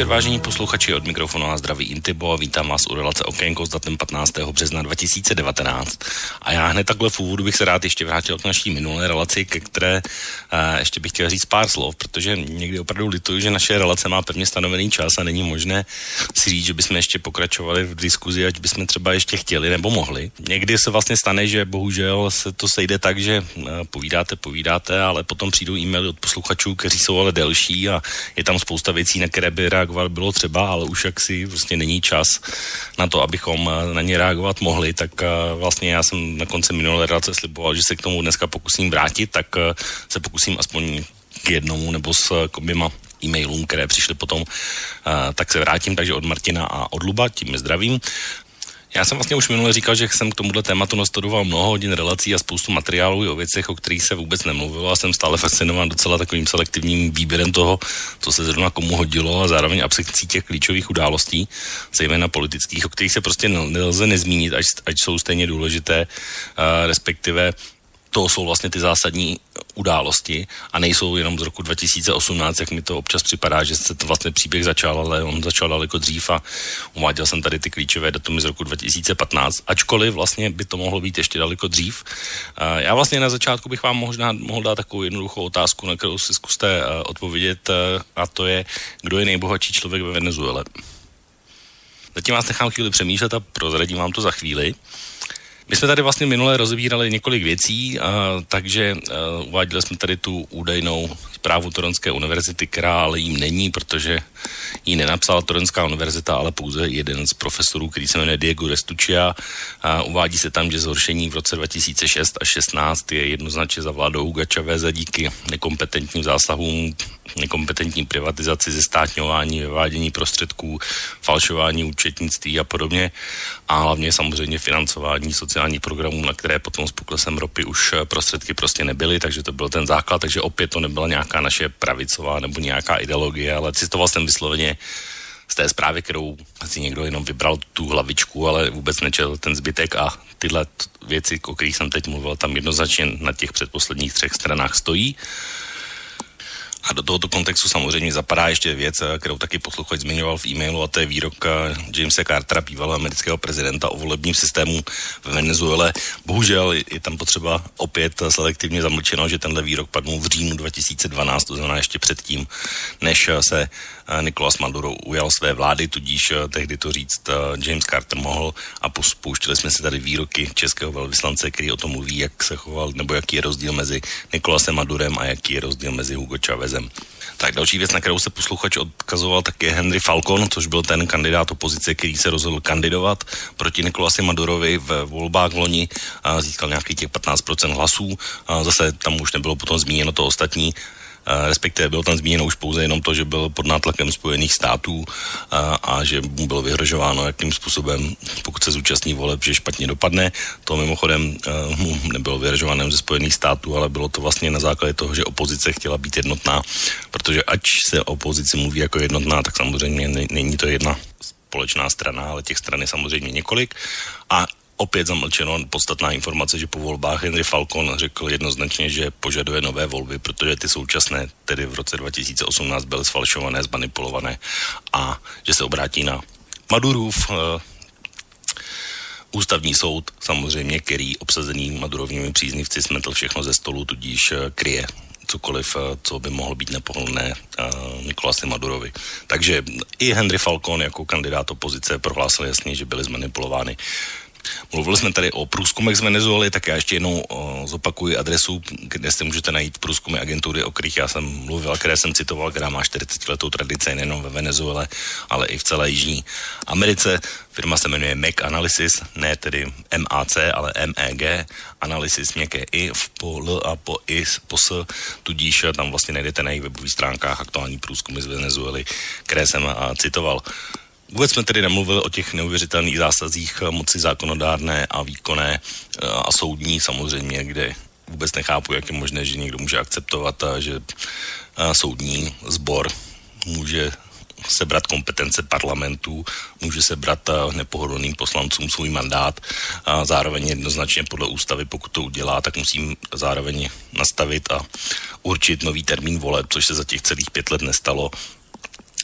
Podvečer, vážení posluchači od mikrofonu a zdraví Intibo a vítám vás u relace Okénko s datem 15. března 2019. A já hned takhle v úvodu bych se rád ještě vrátil k naší minulé relaci, ke které uh, ještě bych chtěl říct pár slov, protože někdy opravdu lituju, že naše relace má pevně stanovený čas a není možné si říct, že bychom ještě pokračovali v diskuzi, ať bychom třeba ještě chtěli nebo mohli. Někdy se vlastně stane, že bohužel se to sejde tak, že uh, povídáte, povídáte, ale potom přijdou e-maily od posluchačů, kteří jsou ale delší a je tam spousta věcí, na které by reagovat bylo třeba, ale už jak si prostě není čas na to, abychom eh, na ně reagovat mohli, tak eh, vlastně já jsem na konci minulé relace sliboval, že se k tomu dneska pokusím vrátit, tak eh, se pokusím aspoň k jednomu nebo s oběma e-mailům, které přišly potom, tak se vrátím, takže od Martina a od Luba, tím je zdravím. Já jsem vlastně už minule říkal, že jsem k tomuto tématu nastudoval mnoho hodin relací a spoustu materiálů o věcech, o kterých se vůbec nemluvilo a jsem stále fascinován docela takovým selektivním výběrem toho, co se zrovna komu hodilo a zároveň absencí těch klíčových událostí, zejména politických, o kterých se prostě nelze nezmínit, ať, ať jsou stejně důležité, respektive to jsou vlastně ty zásadní události a nejsou jenom z roku 2018, jak mi to občas připadá, že se to vlastně příběh začal, ale on začal daleko dřív a uváděl jsem tady ty klíčové datumy z roku 2015, ačkoliv vlastně by to mohlo být ještě daleko dřív. Já vlastně na začátku bych vám možná mohl dát takovou jednoduchou otázku, na kterou si zkuste eh, odpovědět eh, a to je, kdo je nejbohatší člověk ve Venezuele. Zatím vás nechám chvíli přemýšlet a prozradím vám to za chvíli. My jsme tady vlastně minule rozebírali několik věcí, a, takže a, uváděli jsme tady tu údajnou zprávu Toronské univerzity, která ale jím není, protože ji nenapsala Toronská univerzita, ale pouze jeden z profesorů, který se jmenuje Diego Restuccia. A uvádí se tam, že zhoršení v roce 2006 a 16 je jednoznačně za vládou Huga Chaveza díky nekompetentním zásahům nekompetentní privatizaci, zestátňování, vyvádění prostředků, falšování účetnictví a podobně. A hlavně samozřejmě financování sociálních programů, na které potom s poklesem ropy už prostředky prostě nebyly, takže to byl ten základ, takže opět to nebyla nějaká naše pravicová nebo nějaká ideologie, ale citoval jsem vysloveně z té zprávy, kterou asi někdo jenom vybral tu hlavičku, ale vůbec nečel ten zbytek a tyhle věci, o kterých jsem teď mluvil, tam jednoznačně na těch předposledních třech stranách stojí. A do tohoto kontextu samozřejmě zapadá ještě věc, kterou taky posluchač zmiňoval v e-mailu, a to je výrok eh, Jamesa Cartera, bývalého amerického prezidenta o volebním systému v Venezuele. Bohužel je tam potřeba opět selektivně zamlčeno, že tenhle výrok padl v říjnu 2012, to znamená ještě předtím, než se Nicolas Maduro ujal své vlády, tudíž eh, tehdy to říct eh, James Carter mohl a pouštěli jsme si tady výroky českého velvyslance, který o tom mluví, jak se choval, nebo jaký je rozdíl mezi Nikolasem Madurem a jaký je rozdíl mezi Hugo Chavezem. Tak další věc, na kterou se posluchač odkazoval, tak je Henry Falcon, což byl ten kandidát opozice, který se rozhodl kandidovat proti Nikolasi Madurovi v volbách loni a získal nějakých těch 15% hlasů. A zase tam už nebylo potom zmíněno to ostatní respektive bylo tam zmíněno už pouze jenom to, že byl pod nátlakem Spojených států a, a že mu bylo vyhrožováno, jakým způsobem, pokud se zúčastní voleb, že špatně dopadne. To mimochodem mu nebylo vyhrožováno ze Spojených států, ale bylo to vlastně na základě toho, že opozice chtěla být jednotná, protože ať se opozici mluví jako jednotná, tak samozřejmě není to jedna společná strana, ale těch stran je samozřejmě několik. A opět zamlčeno podstatná informace, že po volbách Henry Falcon řekl jednoznačně, že požaduje nové volby, protože ty současné, tedy v roce 2018, byly sfalšované, zmanipulované a že se obrátí na Madurův uh, Ústavní soud, samozřejmě, který obsazený Madurovními příznivci smetl všechno ze stolu, tudíž uh, kryje cokoliv, co by mohlo být nepohodlné Nikolasi Madurovi. Takže i Henry Falcon jako kandidát opozice prohlásil jasně, že byly zmanipulovány Mluvili jsme tady o průzkumech z Venezuely, tak já ještě jednou o, zopakuji adresu, kde se můžete najít průzkumy agentury, o kterých já jsem mluvil, které jsem citoval, která má 40 letou tradici nejen ve Venezuele, ale i v celé Jižní Americe. Firma se jmenuje MEG Analysis, ne tedy MAC, ale MEG Analysis, měkké I, v po L a po I, po S, tudíž tam vlastně najdete na jejich webových stránkách aktuální průzkumy z Venezuely, které jsem a, citoval. Vůbec jsme tedy nemluvili o těch neuvěřitelných zásazích moci zákonodárné a výkonné eh, a soudní samozřejmě, kde vůbec nechápu, jak je možné, že někdo může akceptovat, že soudní sbor může sebrat kompetence parlamentů, může sebrat nepohodlným poslancům svůj mandát a zároveň jednoznačně podle ústavy, pokud to udělá, tak musím zároveň nastavit a určit nový termín voleb, což se za těch celých pět let nestalo.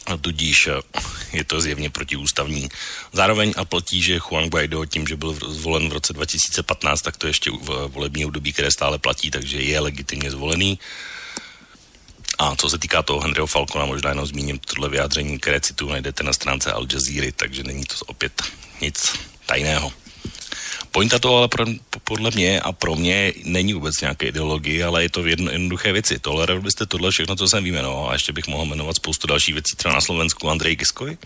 A tudíž je to zjevně protiústavní. Zároveň a platí, že Juan Guaido tím, že byl zvolen v roce 2015, tak to ještě v volební období, které stále platí, takže je legitimně zvolený. A co se týká toho Henryho Falcona, možná jenom zmíním tohle vyjádření, které citu najdete na stránce Al Jazeera, takže není to opět nic tajného. Pointa to ale pro, podle mě a pro mě není vůbec nějaké ideologie, ale je to v jedno, jednoduché věci. Tolerovali byste tohle všechno, co jsem vyjmenoval a ještě bych mohl jmenovat spoustu dalších věcí, třeba na Slovensku Andrej Kiskovi.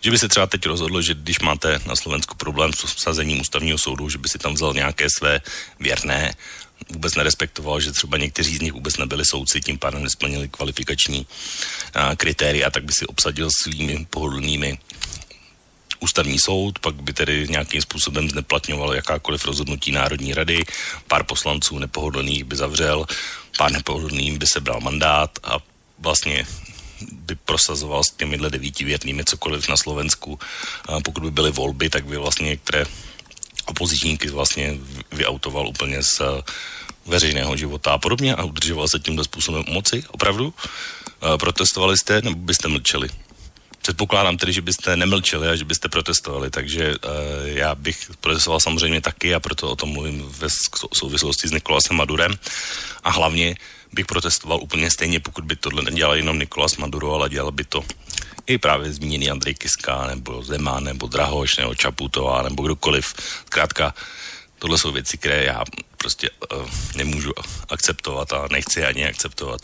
Že by se třeba teď rozhodlo, že když máte na Slovensku problém s vsazením ústavního soudu, že by si tam vzal nějaké své věrné vůbec nerespektoval, že třeba někteří z nich vůbec nebyli soudci, tím pádem nesplnili kvalifikační a, kritéria, tak by si obsadil svými pohodlnými ústavní soud, pak by tedy nějakým způsobem zneplatňoval jakákoliv rozhodnutí Národní rady, pár poslanců nepohodlných by zavřel, pár nepohodlných by se bral mandát a vlastně by prosazoval s těmihle devíti věrnými cokoliv na Slovensku. A pokud by byly volby, tak by vlastně některé opozičníky vlastně vyautoval úplně z eh, veřejného života a podobně a udržoval se tímhle způsobem moci, opravdu. Eh, protestovali jste nebo byste mlčeli? Předpokládám tedy, že byste nemlčeli a že byste protestovali, takže uh, já bych protestoval samozřejmě taky a proto o tom mluvím ve souvislosti s Nikolasem Madurem a hlavně bych protestoval úplně stejně, pokud by tohle nedělal jenom Nikolas Maduro, ale dělal by to i právě zmíněný Andrej Kiska, nebo Zeman, nebo Drahoš, nebo Čaputová, nebo kdokoliv. Zkrátka, tohle jsou věci, které já prostě uh, nemůžu akceptovat a nechci ani akceptovat.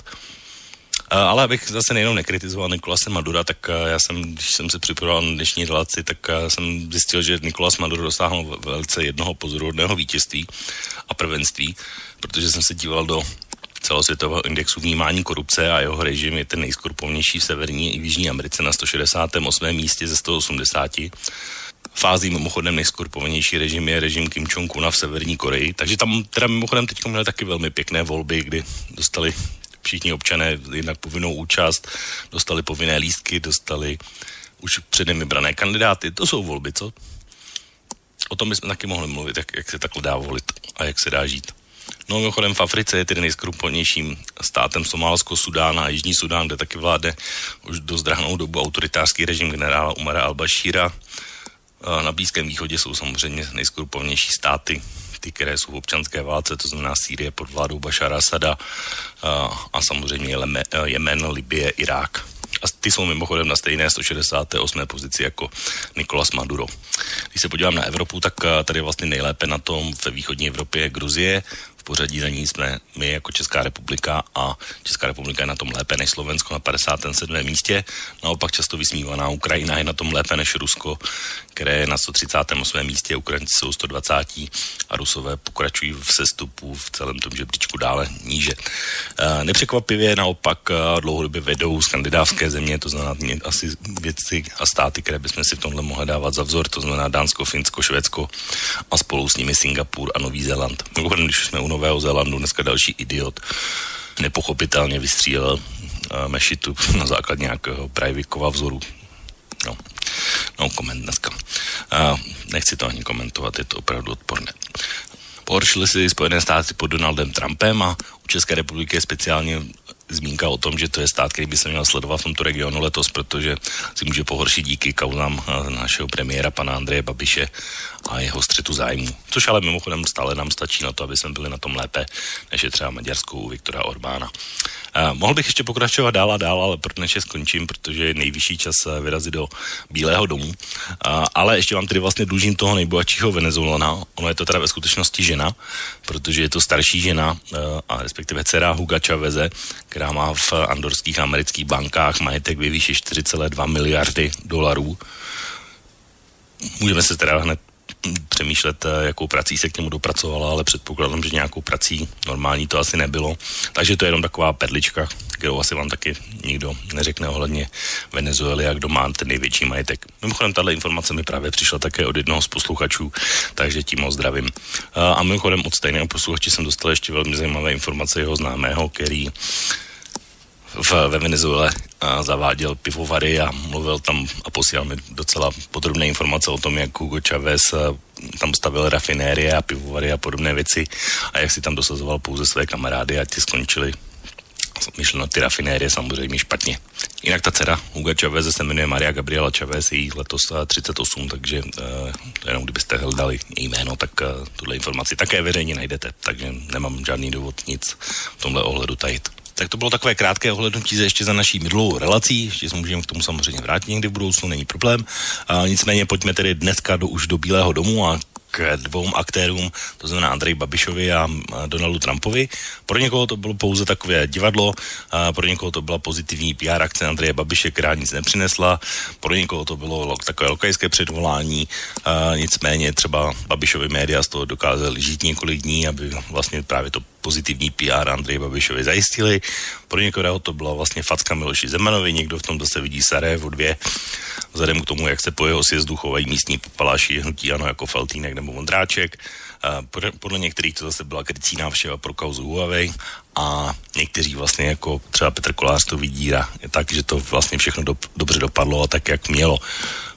Uh, ale abych zase nejenom nekritizoval Nikolase Madura, tak uh, já jsem, když jsem se připravoval na dnešní relaci, tak uh, jsem zjistil, že Nikolas Maduro dosáhl velice jednoho pozoruhodného vítězství a prvenství, protože jsem se díval do celosvětového indexu vnímání korupce a jeho režim je ten nejskorpovnější v Severní i v Jižní Americe na 168. místě ze 180. Fází mimochodem nejskorpovanější režim je režim Kim Jong-una v Severní Koreji, takže tam teda mimochodem teď měli taky velmi pěkné volby, kdy dostali všichni občané jednak povinnou účast, dostali povinné lístky, dostali už předem vybrané kandidáty. To jsou volby, co? O tom bychom taky mohli mluvit, jak, jak se takhle dá volit a jak se dá žít. No mimochodem v Africe je tedy nejskrupolnějším státem Somálsko, Sudán a Jižní Sudán, kde taky vládne už dost drahnou dobu autoritářský režim generála Umara al-Bashira. Na Blízkém východě jsou samozřejmě nejskrupolnější státy, ty, které jsou v občanské válce, to znamená Sýrie pod vládou Bashara Asada a samozřejmě Jemen, Libie, Irák. A ty jsou mimochodem na stejné 168. pozici jako Nikolas Maduro. Když se podívám na Evropu, tak tady vlastně nejlépe na tom ve východní Evropě je Gruzie, pořadí za ní jsme my jako Česká republika a Česká republika je na tom lépe než Slovensko na 57. místě. Naopak často vysmívaná Ukrajina je na tom lépe než Rusko, které je na 138. místě, Ukrajinci jsou 120. a Rusové pokračují v sestupu v celém tom žebříčku dále níže. E, nepřekvapivě naopak dlouhodobě vedou skandinávské země, to znamená asi věci a státy, které bychom si v tomhle mohli dávat za vzor, to znamená Dánsko, Finsko, Švédsko a spolu s nimi Singapur a Nový Zéland. Když jsme u Nového Zélandu, dneska další idiot nepochopitelně vystřílel uh, mešitu na základě nějakého Prajvikova vzoru. No, no koment dneska. Uh, nechci to ani komentovat, je to opravdu odporné. Pohoršili si Spojené státy pod Donaldem Trumpem a u České republiky je speciálně zmínka o tom, že to je stát, který by se měl sledovat v tomto regionu letos, protože si může pohoršit díky kauzám eh, našeho premiéra pana Andreje Babiše a jeho střetu zájmu. Což ale mimochodem stále nám stačí na to, aby jsme byli na tom lépe, než je třeba Maďarskou Viktora Orbána. Uh, mohl bych ještě pokračovat dál a dál, ale pro dnešek skončím, protože je nejvyšší čas eh, vyrazit do Bílého domu. Uh, ale ještě vám tedy vlastně dlužím toho nejbohatšího Venezuelana. Ono je to teda ve skutečnosti žena, protože je to starší žena, uh, a respektive dcera Huga Chaveze, která má v andorských amerických bankách majetek ve výši 4,2 miliardy dolarů. Můžeme se teda hned přemýšlet, eh, jakou prací se k němu dopracovala, ale předpokládám, že nějakou prací normální to asi nebylo. Takže to je jenom taková perlička, kterou asi vám taky nikdo neřekne ohledně Venezuely a kdo má ten největší majetek. Mimochodem, tahle informace mi právě přišla také od jednoho z posluchačů, takže tím ho zdravím. A mimochodem od stejného posluchače jsem dostal ještě velmi zajímavé informace jeho známého, který v, ve Venezuele a zaváděl pivovary a mluvil tam a posílal mi docela podrobné informace o tom, jak Hugo Chavez tam stavil rafinérie a pivovary a podobné věci a jak si tam dosazoval pouze své kamarády a ti skončili myšleno ty rafinérie samozřejmě špatně. Jinak ta dcera Hugo Chavez se jmenuje Maria Gabriela Chavez, jí letos 38, takže uh, jenom kdybyste hledali její jméno, tak uh, tuhle informaci také veřejně najdete, takže nemám žádný důvod nic v tomhle ohledu tajit. Tak to bylo takové krátké ohlednutí ze ještě za naší minulou relací, ještě se můžeme k tomu samozřejmě vrátit někdy v budoucnu, není problém. A nicméně pojďme tedy dneska do, už do Bílého domu a k dvou aktérům, to znamená Andrej Babišovi a Donaldu Trumpovi. Pro někoho to bylo pouze takové divadlo, a pro někoho to byla pozitivní PR akce Andreje Babiše, která nic nepřinesla, pro někoho to bylo takové lokajské předvolání, a nicméně třeba Babišovi média z toho dokázali žít několik dní, aby vlastně právě to pozitivní PR Andrej Babišovi zajistili. Pro někoho to byla vlastně facka Miloši Zemanovi, někdo v tom zase vidí Sarajevo dvě, vzhledem k tomu, jak se po jeho sjezdu chovají místní paláši hnutí ano jako Faltýnek nebo Vondráček. Podle některých to zase byla krycí návštěva pro kauzu Huawei a někteří vlastně jako třeba Petr Kolář to vidí tak, že to vlastně všechno do, dobře dopadlo a tak, jak mělo.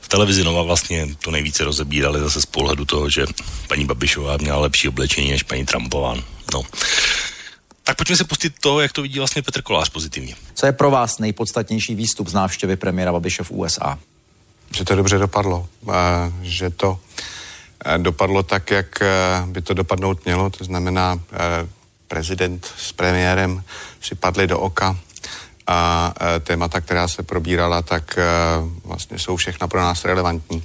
V televizi Nova vlastně to nejvíce rozebírali zase z pohledu toho, že paní Babišová měla lepší oblečení než paní Trumpová. No. Tak pojďme se pustit to, jak to vidí vlastně Petr Kolář pozitivně. Co je pro vás nejpodstatnější výstup z návštěvy premiéra Babiše v USA? Že to dobře dopadlo. Že to eh, dopadlo tak, jak eh, by to dopadnout mělo. To znamená, eh, prezident s premiérem si padli do oka a témata, která se probírala, tak vlastně jsou všechna pro nás relevantní.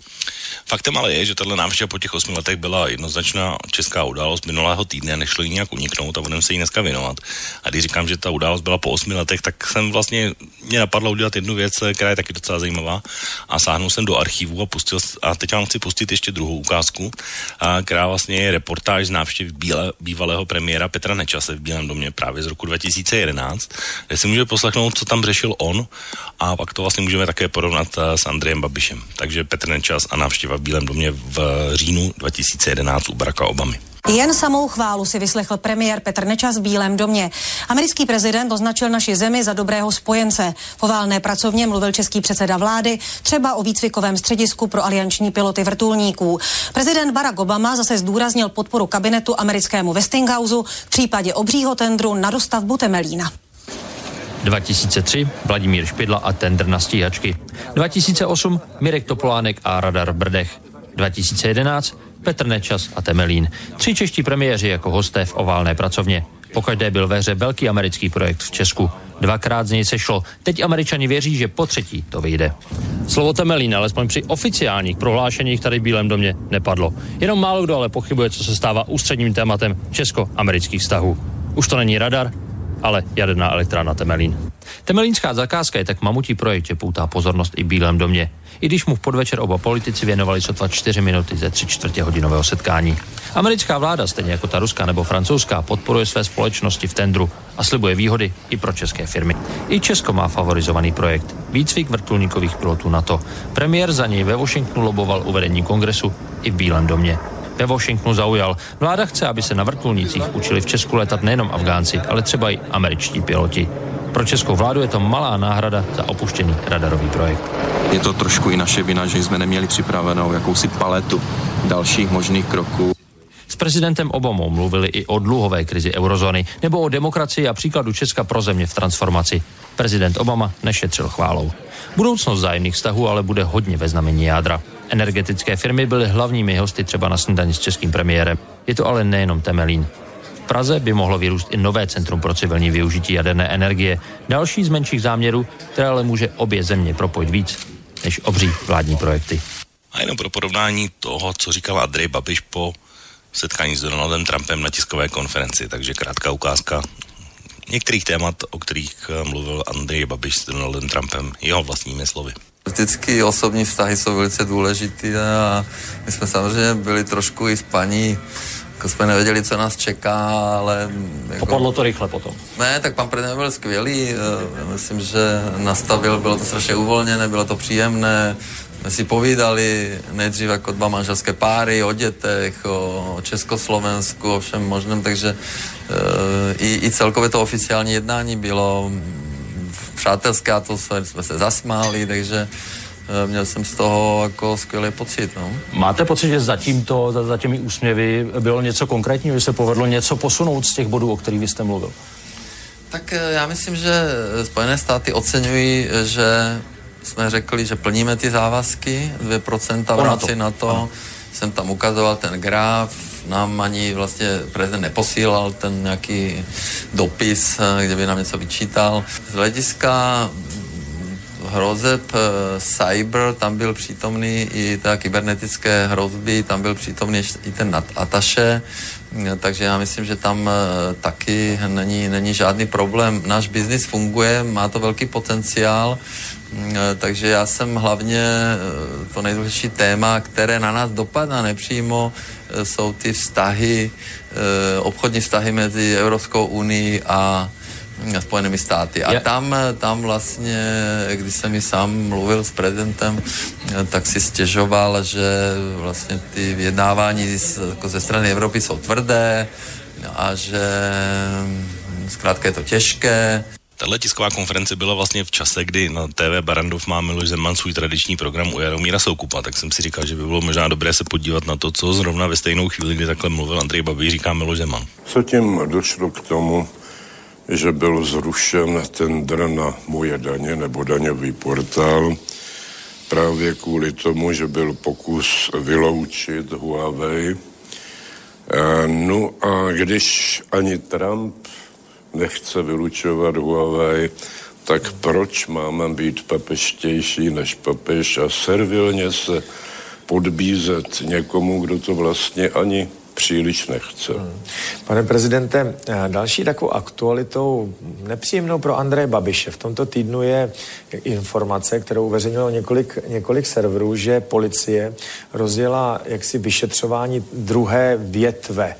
Faktem ale je, že tahle návštěva po těch osmi letech byla jednoznačná česká událost minulého týdne, nešlo jí nějak uniknout a budeme se jí dneska věnovat. A když říkám, že ta událost byla po osmi letech, tak jsem vlastně mě napadlo udělat jednu věc, která je taky docela zajímavá. A sáhnul jsem do archivu a pustil, a teď vám chci pustit ještě druhou ukázku, a, která vlastně je reportáž z návštěvy bíle, bývalého premiéra Petra Nečase v Bílém domě právě z roku 2011, kde si může poslechnout, co tam řešil on a pak to vlastně můžeme také porovnat s Andrejem Babišem. Takže Petr Nečas a návštěva v Bílém domě v říjnu 2011 u Baracka Obamy. Jen samou chválu si vyslechl premiér Petr Nečas v Bílém domě. Americký prezident označil naši zemi za dobrého spojence. Po válné pracovně mluvil český předseda vlády třeba o výcvikovém středisku pro alianční piloty vrtulníků. Prezident Barack Obama zase zdůraznil podporu kabinetu americkému Westinghouse v případě obřího tendru na dostavbu Temelína. 2003 Vladimír Špidla a tender na stíhačky. 2008 Mirek Topolánek a Radar Brdech. 2011 Petr Nečas a Temelín. Tři čeští premiéři jako hosté v oválné pracovně. Pokaždé byl ve hře velký americký projekt v Česku. Dvakrát z něj sešlo. Teď američani věří, že po třetí to vyjde. Slovo Temelín alespoň při oficiálních prohlášeních tady v Bílém domě nepadlo. Jenom málo kdo ale pochybuje, co se stává ústředním tématem česko-amerických vztahů. Už to není radar, ale jaderná elektrárna Temelín. Temelínská zakázka je tak mamutí projekt, že poutá pozornost i Bílém domě. I když mu v podvečer oba politici věnovali sotva čtyři minuty ze tři čtvrtě hodinového setkání. Americká vláda, stejně jako ta ruská nebo francouzská, podporuje své společnosti v tendru a slibuje výhody i pro české firmy. I Česko má favorizovaný projekt. Výcvik vrtulníkových pilotů NATO. Premiér za něj ve Washingtonu loboval uvedení kongresu i v Bílém domě ve Washingtonu zaujal. Vláda chce, aby se na vrtulnících učili v Česku letat nejenom Afgánci, ale třeba i američtí piloti. Pro českou vládu je to malá náhrada za opuštěný radarový projekt. Je to trošku i naše vina, že jsme neměli připravenou jakousi paletu dalších možných kroků. S prezidentem Obamou mluvili i o dluhové krizi eurozóny nebo o demokracii a příkladu Česka pro země v transformaci. Prezident Obama nešetřil chválou. Budoucnost vzájemných vztahů ale bude hodně ve znamení jádra. Energetické firmy byly hlavními hosty třeba na snídani s českým premiérem. Je to ale nejenom Temelín. V Praze by mohlo vyrůst i nové centrum pro civilní využití jaderné energie. Další z menších záměrů, které ale může obě země propojit víc než obří vládní projekty. A jenom pro porovnání toho, co říkal Andrej Babiš po setkání s Donaldem Trumpem na tiskové konferenci. Takže krátká ukázka některých témat, o kterých mluvil Andrej Babiš s Donaldem Trumpem jeho vlastními slovy. Vždycky osobní vztahy jsou velice důležité a my jsme samozřejmě byli trošku i s paní jako jsme nevěděli, co nás čeká, ale... Jako... Popadlo to rychle potom. Ne, tak pan prezident byl skvělý, eh, myslím, že nastavil, bylo to strašně uvolněné, bylo to příjemné, jsme si povídali nejdřív jako dva manželské páry o dětech, o Československu, o všem možném, takže e, i, i celkově to oficiální jednání bylo přátelské a to jsme, jsme se zasmáli, takže e, měl jsem z toho jako skvělý pocit. No. Máte pocit, že za, tímto, za, za těmi úsměvy bylo něco konkrétního, že se povedlo něco posunout z těch bodů, o kterých vy jste mluvil? Tak e, já myslím, že Spojené státy oceňují, že jsme řekli, že plníme ty závazky, 2% v rámci na to. Jsem tam ukazoval ten graf, nám ani vlastně prezident neposílal ten nějaký dopis, kde by nám něco vyčítal. Z hlediska hrozeb eh, cyber, tam byl přítomný i ta kybernetické hrozby, tam byl přítomný i ten Ataše, takže já myslím, že tam eh, taky není, není žádný problém. Náš biznis funguje, má to velký potenciál, mm, eh, takže já jsem hlavně to nejdůležitější téma, které na nás dopadá nepřímo, jsou ty vztahy, obchodní vztahy mezi Evropskou unii a Spojenými státy. A tam, tam vlastně, když jsem mi sám mluvil s prezidentem, tak si stěžoval, že vlastně ty vyjednávání jako ze strany Evropy jsou tvrdé a že zkrátka je to těžké. Tahle tisková konference byla vlastně v čase, kdy na TV Barandov má Miloš Zeman svůj tradiční program u Jaromíra Soukupa, tak jsem si říkal, že by bylo možná dobré se podívat na to, co zrovna ve stejnou chvíli, kdy takhle mluvil Andrej Babiš, říká Miloš Zeman. Co tím došlo k tomu, že byl zrušen tender na moje daně nebo daňový portál právě kvůli tomu, že byl pokus vyloučit Huawei. No a když ani Trump nechce vylučovat Huawei, tak proč máme být papeštější než papež a servilně se podbízet někomu, kdo to vlastně ani příliš nechce. Hmm. Pane prezidente, eh, další takovou aktualitou nepříjemnou pro Andreje Babiše v tomto týdnu je informace, kterou uveřejnilo několik, několik serverů, že policie rozjela jaksi vyšetřování druhé větve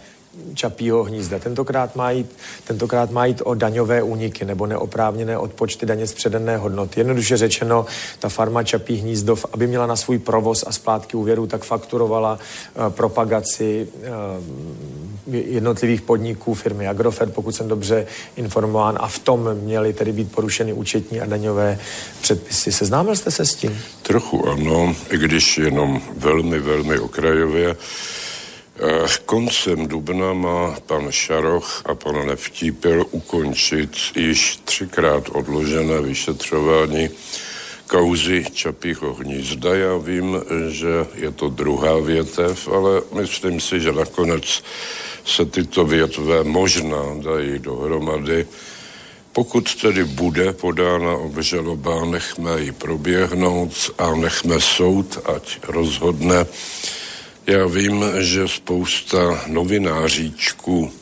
Čapího hnízda. Tentokrát má, jít, tentokrát má jít o daňové úniky nebo neoprávněné odpočty daně z předané hodnoty. Jednoduše řečeno, ta farma Čapí hnízdo, aby měla na svůj provoz a splátky úvěru, tak fakturovala uh, propagaci uh, jednotlivých podniků firmy Agrofert, pokud jsem dobře informován, a v tom měly tedy být porušeny účetní a daňové předpisy. Seznámil jste se s tím? Trochu ano, i když jenom velmi, velmi okrajově. Eh, koncem dubna má pan Šaroch a pan Nevtípil ukončit již třikrát odložené vyšetřování kauzy Čapího hnízda. Já vím, že je to druhá větev, ale myslím si, že nakonec se tyto větve možná dají dohromady. Pokud tedy bude podána obžaloba, nechme ji proběhnout a nechme soud, ať rozhodne, já vím, že spousta novináříčků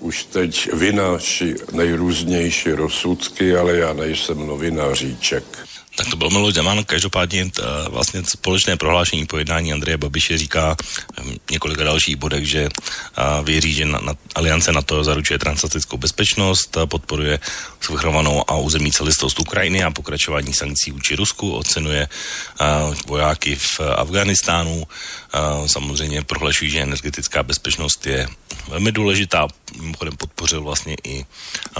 už teď vynáší nejrůznější rozsudky, ale já nejsem novináříček. Tak to byl Miloš Zeman, každopádně t, eh, vlastně společné prohlášení po jednání Andreje Babiše říká v několika dalších bodech, že a, eh, věří, že na, na, aliance NATO zaručuje transatlantickou bezpečnost, a podporuje svrchovanou a územní celistost Ukrajiny a pokračování sankcí vůči Rusku, ocenuje a, eh, vojáky v Afganistánu, a, samozřejmě prohlašují, že energetická bezpečnost je velmi důležitá. Mimochodem podpořil vlastně i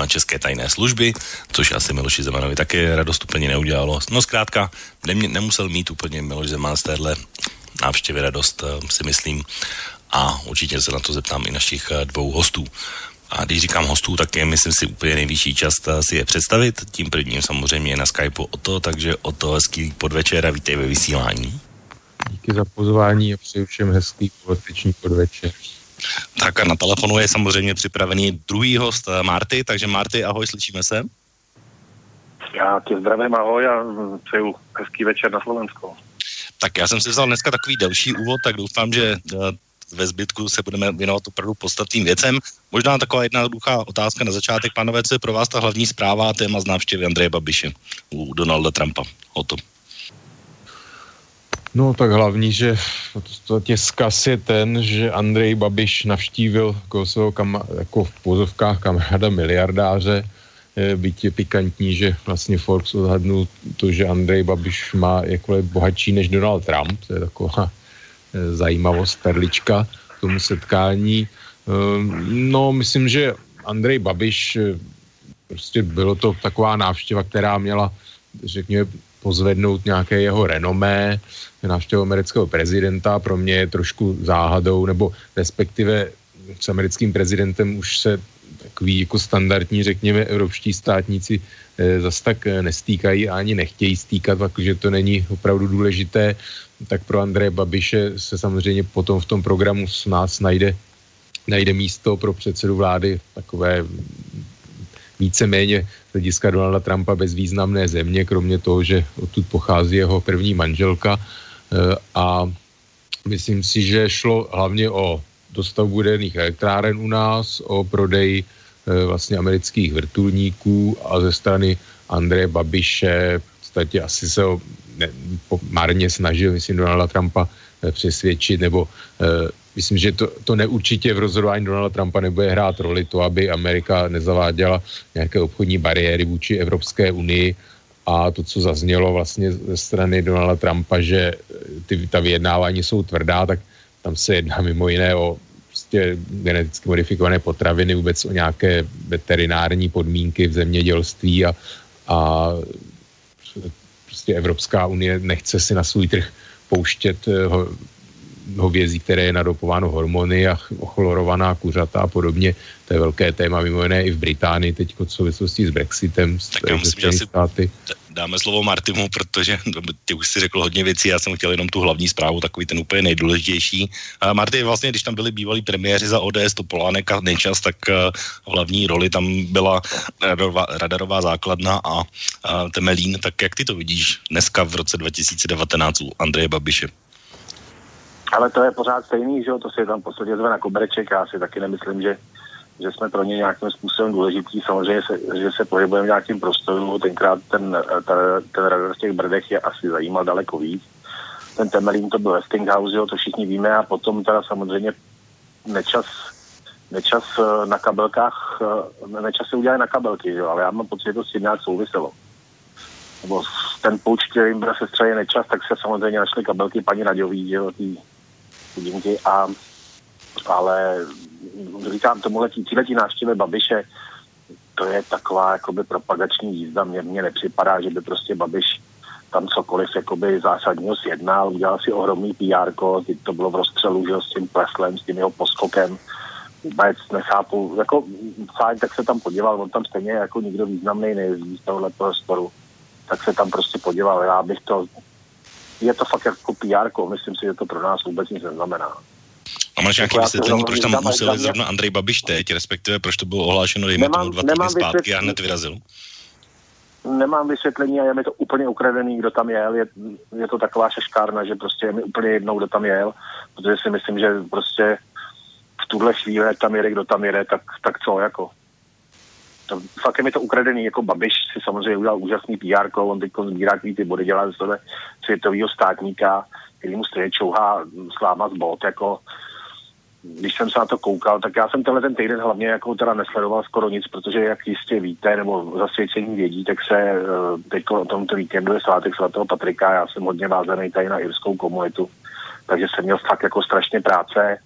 české tajné služby, což asi Miloši Zemanovi také radost úplně neudělalo. No zkrátka, nemě, nemusel mít úplně Miloš Zeman z téhle návštěvy radost, eh, si myslím. A určitě se na to zeptám i našich eh, dvou hostů. A když říkám hostů, tak je myslím si úplně nejvyšší čas eh, si je představit. Tím prvním samozřejmě je na Skypeu o to, takže o to hezký podvečer a vítej ve vysílání. Díky za pozvání a přeji všem hezký páteční podvečer. Tak a na telefonu je samozřejmě připravený druhý host Marty, takže Marty, ahoj, slyšíme se. Já tě zdravím, ahoj a přeju hezký večer na Slovensku. Tak já jsem si vzal dneska takový delší úvod, tak doufám, že eh, ve zbytku se budeme věnovat opravdu podstatným věcem. Možná taková jedna jednoduchá otázka na začátek, pánové, co je pro vás ta hlavní zpráva a téma z návštěvy Andreje Babiše u Donalda Trumpa? O to. No tak hlavní, že v podstatě zkaz je ten, že Andrej Babiš navštívil svého kama, jako v pozovkách kamaráda miliardáře, byť je pikantní, že vlastně Forbes odhadnul to, že Andrej Babiš má jako bohatší než Donald Trump, to je taková e, zajímavost, perlička tomu setkání. E, no, myslím, že Andrej Babiš, prostě bylo to taková návštěva, která měla, řekněme, pozvednout nějaké jeho renomé, návštěvu amerického prezidenta pro mě je trošku záhadou, nebo respektive s americkým prezidentem už se takový jako standardní, řekněme, evropští státníci e, zas tak eh, nestýkají a ani nechtějí stýkat, protože to není opravdu důležité, tak pro Andreje Babiše se samozřejmě potom v tom programu s nás najde, najde místo pro předsedu vlády takové víceméně z hlediska Donalda Trumpa bezvýznamné země, kromě toho, že odtud pochází jeho první manželka. Eh, a myslím si, že šlo hlavně o dostavbu jaderných elektráren u nás, o prodej eh, vlastně amerických vrtulníků a ze strany Andreje Babiše. V podstatě asi se ho ne, po, marně snažil, myslím, Donalda Trumpa eh, přesvědčit, nebo eh, myslím, že to, to neurčitě v rozhodování Donalda Trumpa nebude hrát roli to, aby Amerika nezaváděla nějaké obchodní bariéry vůči Evropské unii. A to, co zaznělo vlastně ze strany Donalda Trumpa, že ty, ta vyjednávání jsou tvrdá, tak tam se jedná mimo jiné o prostě geneticky modifikované potraviny, vůbec o nějaké veterinární podmínky v zemědělství a, a prostě Evropská unie nechce si na svůj trh pouštět eh, ho, hovězí, které je nadopováno hormony a ochlorovaná kuřata a podobně. To je velké téma, mimo jiné i v Británii teď v souvislosti s Brexitem. Tak já myslím, že asi státy. Dáme slovo Martimu, protože ty už si řekl hodně věcí, já jsem chtěl jenom tu hlavní zprávu, takový ten úplně nejdůležitější. A Marty, vlastně, když tam byli bývalí premiéři za ODS, to Polánek a Nečas, tak uh, hlavní roli tam byla radarová, radarová základna a uh, Temelín. Tak jak ty to vidíš dneska v roce 2019 u Andreje Babiše? Ale to je pořád stejný, že jo, to si je tam posledně zve na kobereček, já si taky nemyslím, že, že jsme pro ně nějakým způsobem důležitý. Samozřejmě, se, že se pohybujeme v nějakým prostoru, tenkrát ten, ten, ten radar z těch brdech je asi zajímal daleko víc. Ten Temelín to byl Westinghouse, jo, to všichni víme, a potom teda samozřejmě nečas, nečas eh, na kabelkách, eh, nečas se udělali na kabelky, jo, ale já mám pocit, že to s tím nějak souviselo nebo ten pouč, kterým byl sestřelý nečas, tak se samozřejmě našly kabelky paní Naďový, že jo, tý, chudinky a ale říkám tomuhle tíletí návštěvy Babiše, to je taková jakoby propagační jízda. Mně, mně nepřipadá, že by prostě Babiš tam cokoliv jakoby zásadního sjednal, udělal si ohromný PR, to bylo v rozstřelu, že s tím pleslem, s tím jeho poskokem, vůbec nechápu, jako fajn, tak se tam podíval, on tam stejně jako nikdo významný nejezdí z tohohle prostoru, tak se tam prostě podíval, já bych to je to fakt jako PR, myslím si, že to pro nás vůbec nic neznamená. A máš nějaké vysvětlení, proč tam musel jít zrovna Andrej Babiš teď, respektive proč to bylo ohlášeno, dejme nemám, tomu dva týdny zpátky a hned vyrazil? Nemám vysvětlení a je mi to úplně ukradený, kdo tam jel. Je, je to taková šeškárna, že prostě je mi úplně jednou, kdo tam jel, protože si myslím, že prostě v tuhle chvíli tam jede, kdo tam jede, tak, tak co, jako to, fakt je mi to ukradený, jako Babiš si samozřejmě udělal úžasný PR, on teď sbírá ty body, dělá z sebe světového státníka, který mu stejně čouhá sláma z bod, jako když jsem se na to koukal, tak já jsem tenhle ten týden hlavně jako teda nesledoval skoro nic, protože jak jistě víte, nebo zasvědčení vědí, tak se eh, teď o tomto víkendu je svátek svatého Patrika, já jsem hodně vázaný tady na irskou komunitu, takže jsem měl fakt jako strašně práce,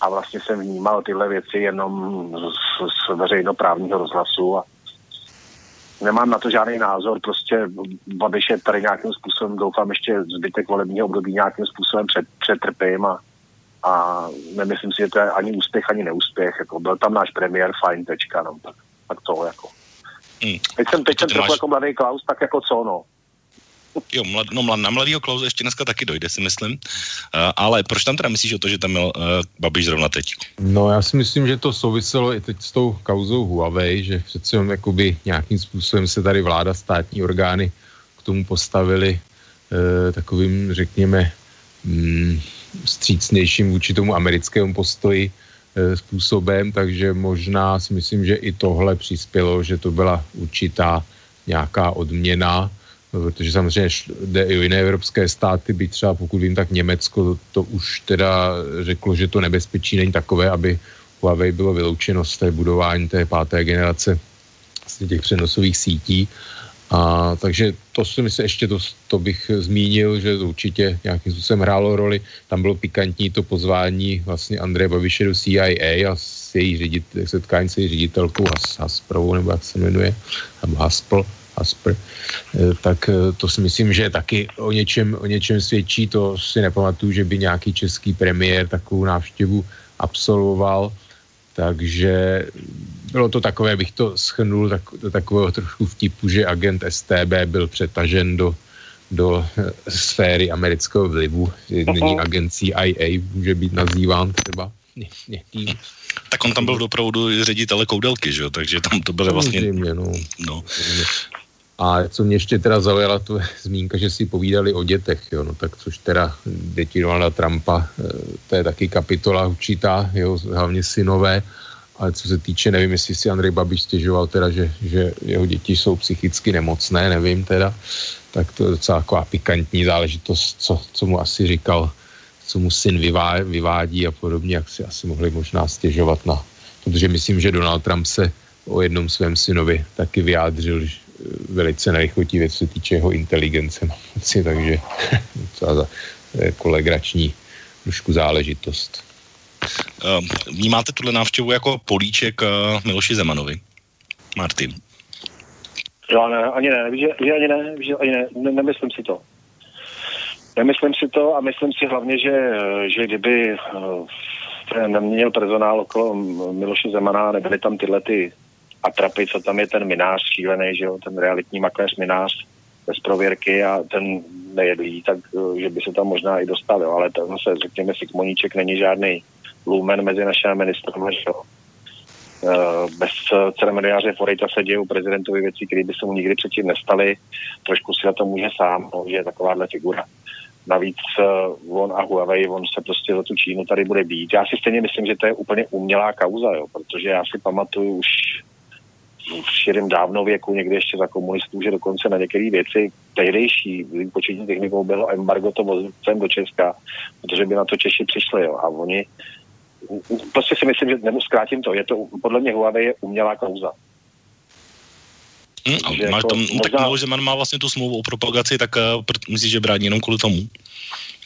a vlastně jsem vnímal tyhle věci jenom z, z veřejnoprávního rozhlasu a nemám na to žádný názor, prostě Babiš je tady nějakým způsobem, doufám, ještě zbytek volebního období nějakým způsobem před, přetrpím a, a nemyslím si, že to je ani úspěch, ani neúspěch, jako byl tam náš premiér, fajn, tečka, no, tak, tak to jako. Hmm. Teď jsem, teď jsem trochu máš... jako mladý Klaus, tak jako co, no. Jo, mlad, no, na mladýho Klauze ještě dneska taky dojde, si myslím. Uh, ale proč tam teda myslíš o to, že tam měl uh, Babiš zrovna teď? No já si myslím, že to souviselo i teď s tou kauzou Huawei, že přece jenom jakoby nějakým způsobem se tady vláda, státní orgány k tomu postavili uh, takovým, řekněme, mm, střícnějším vůči tomu americkému postoji uh, způsobem, takže možná si myslím, že i tohle přispělo, že to byla určitá nějaká odměna protože samozřejmě jde i o jiné evropské státy, byť třeba pokud vím, tak Německo to už teda řeklo, že to nebezpečí není takové, aby Huawei bylo vyloučeno z té budování té páté generace těch přenosových sítí. A, takže to si myslím, ještě to, to bych zmínil, že určitě nějakým způsobem hrálo roli. Tam bylo pikantní to pozvání vlastně Andreje Babiše do CIA a s její řidit, setkání se její ředitelkou Has, Hasprovou, nebo jak se jmenuje, nebo Haspl, Hasper, eh, tak eh, to si myslím, že taky o něčem, o něčem svědčí. To si nepamatuju, že by nějaký český premiér takovou návštěvu absolvoval. Takže bylo to takové, bych to schrnul tak, do takového trošku vtipu, že agent STB byl přetažen do, do eh, sféry amerického vlivu. Není agent CIA, může být nazýván třeba někým. Tak on tam byl opravdu ředitele koudelky, že jo? takže tam to bylo vlastně... No. no. A co mě ještě teda zaujala, to zmínka, že si povídali o dětech, jo, no tak což teda děti Donalda Trumpa, eh, to je taky kapitola určitá, jo, hlavně synové, ale co se týče, nevím, jestli si Andrej Babiš stěžoval teda, že, že jeho děti jsou psychicky nemocné, nevím teda, tak to je docela taková pikantní záležitost, co, co mu asi říkal, co mu syn vyvá, vyvádí a podobně, jak si asi mohli možná stěžovat na, protože myslím, že Donald Trump se o jednom svém synovi taky vyjádřil velice nelichotivě, co se týče jeho inteligence. No, takže to za jako legrační trošku záležitost. Ehm, vnímáte tuhle návštěvu jako políček uh, Miloši Zemanovi? Martin. Jo, ne, ani ne, víš, že, ani ne, víš, ani ne, ne, nemyslím si to. Nemyslím si to a myslím si hlavně, že, že kdyby uh, neměl personál okolo Miloše Zemana, nebyly tam tyhle ty atrapy, co tam je ten minář šílený, že jo, ten realitní makléř minář bez prověrky a ten nejedlí, tak že by se tam možná i dostal, jo, ale to zase, řekněme si, Kmoníček není žádný lumen mezi našimi ministrami, že. Eh, bez ceremoniáře Forejta se dějí prezidentovi věci, které by se mu nikdy předtím nestaly. Trošku si na to může sám, no, že je takováhle figura. Navíc uh, on a Huawei, on se prostě za tu Čínu tady bude být. Já si stejně myslím, že to je úplně umělá kauza, jo, protože já si pamatuju už v širém dávno věku, někdy ještě za komunistů, že dokonce na některé věci tehdejší početní technikou bylo embargo to vozit sem do Česka, protože by na to Češi přišli. Jo. A oni prostě si myslím, že nebo zkrátím to, je to podle mě Huawei je umělá kauza. Hmm, a máš jako, tam, možná... tak Miloš Zeman má vlastně tu smlouvu o propagaci, tak uh, myslíš, že brání jenom kvůli tomu?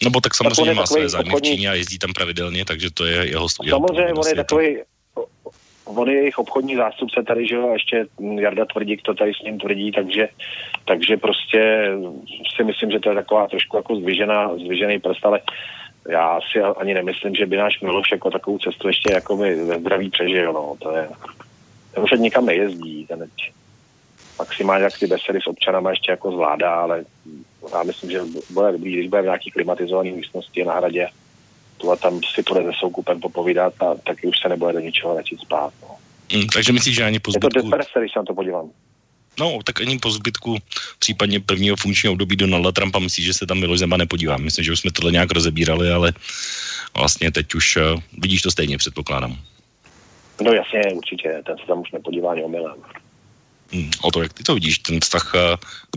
Nebo tak samozřejmě tak má své zájmy v Číně a jezdí tam pravidelně, takže to je jeho... Samozřejmě, on je takový, on je jejich obchodní zástupce tady, že jo, a ještě Jarda Tvrdík to tady s ním tvrdí, takže, takže prostě si myslím, že to je taková trošku jako zvyžená, zvyžený prst, ale já si ani nemyslím, že by náš Miloš jako takovou cestu ještě jako by ve zdraví přežil, no, to je, ten už nikam nejezdí, ten maximálně jak ty besedy s občanama ještě jako zvládá, ale já myslím, že bude dobrý, když bude v nějaký klimatizované místnosti na hradě, tu a tam si půjde se soukupem popovídat a taky už se nebude do ničeho začít spát. No. Mm, takže myslíš, že ani po zbytku... Je to deprese, když se na to podívám. No, tak ani po zbytku případně prvního funkčního období Donalda Trumpa myslí, že se tam Miloš Zeman nepodívá. Myslím, že už jsme tohle nějak rozebírali, ale vlastně teď už uh, vidíš to stejně, předpokládám. No jasně, určitě, ten se tam už nepodívá ani omylem. Hmm, o to, jak ty to vidíš, ten vztah uh,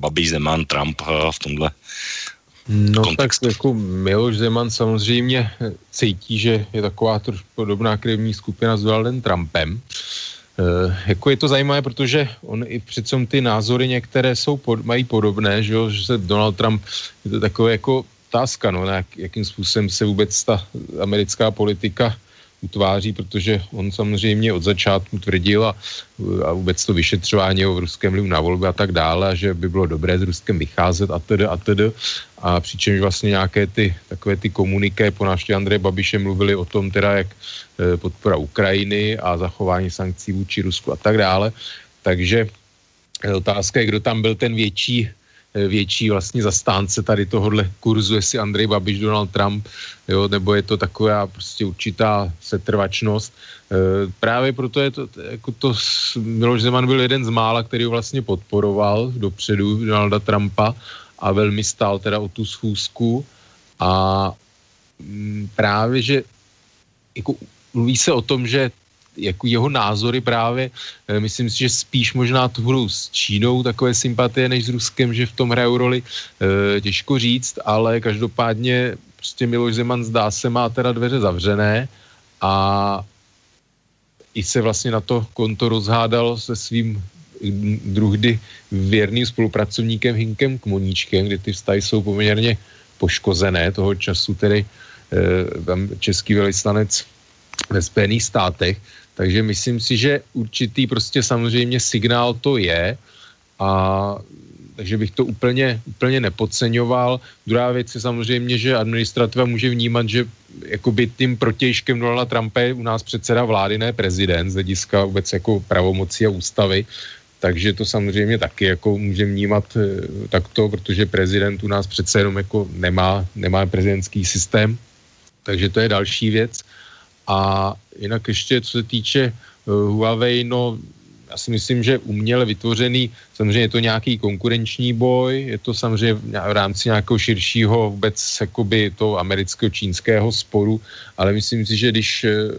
Babiš, Zeman, Trump uh, v tomhle No kontextu. tak jako Miloš Zeman samozřejmě cítí, že je taková trošku podobná krevní skupina s Donaldem Trumpem. Uh, jako je to zajímavé, protože on i přece ty názory některé jsou pod, mají podobné, že, jo, že se Donald Trump, je to takové jako otázka, no, jak, jakým způsobem se vůbec ta americká politika utváří, protože on samozřejmě od začátku tvrdil a, a vůbec to vyšetřování o ruském vlivu na volby a tak dále, že by bylo dobré s Ruskem vycházet a tedy a tedy. A přičemž vlastně nějaké ty takové ty komuniké po návštěvě Andreje Babiše mluvili o tom teda, jak e, podpora Ukrajiny a zachování sankcí vůči Rusku a tak dále. Takže e, otázka je, kdo tam byl ten větší větší vlastně zastánce tady tohohle kurzu, jestli Andrej Babiš, Donald Trump, jo, nebo je to taková prostě určitá setrvačnost. E, právě proto je to, jako to, Miloš Zeman byl jeden z mála, který ho vlastně podporoval dopředu Donalda Trumpa a velmi stál teda o tu schůzku a m, mm, právě, že jako mluví se o tom, že jako jeho názory právě, eh, myslím si, že spíš možná to budou s Čínou takové sympatie než s Ruskem, že v tom hrajou roli, eh, těžko říct, ale každopádně prostě Miloš Zeman zdá se má teda dveře zavřené a i se vlastně na to konto rozhádal se svým druhdy věrným spolupracovníkem Hinkem Kmoníčkem, kde ty vztahy jsou poměrně poškozené toho času, tedy tam český velvyslanec ve Spojených státech, takže myslím si, že určitý prostě samozřejmě signál to je a takže bych to úplně, úplně nepodceňoval. Druhá věc je samozřejmě, že administrativa může vnímat, že jakoby tím protějškem Donalda Trumpa je u nás předseda vlády, ne prezident, z hlediska vůbec jako pravomocí a ústavy. Takže to samozřejmě taky jako může vnímat eh, takto, protože prezident u nás přece jenom jako nemá, nemá prezidentský systém. Takže to je další věc. A jinak ještě, co se týče uh, Huawei, no já si myslím, že uměle vytvořený, samozřejmě je to nějaký konkurenční boj, je to samozřejmě v rámci nějakého širšího vůbec jakoby toho amerického čínského sporu, ale myslím si, že když uh,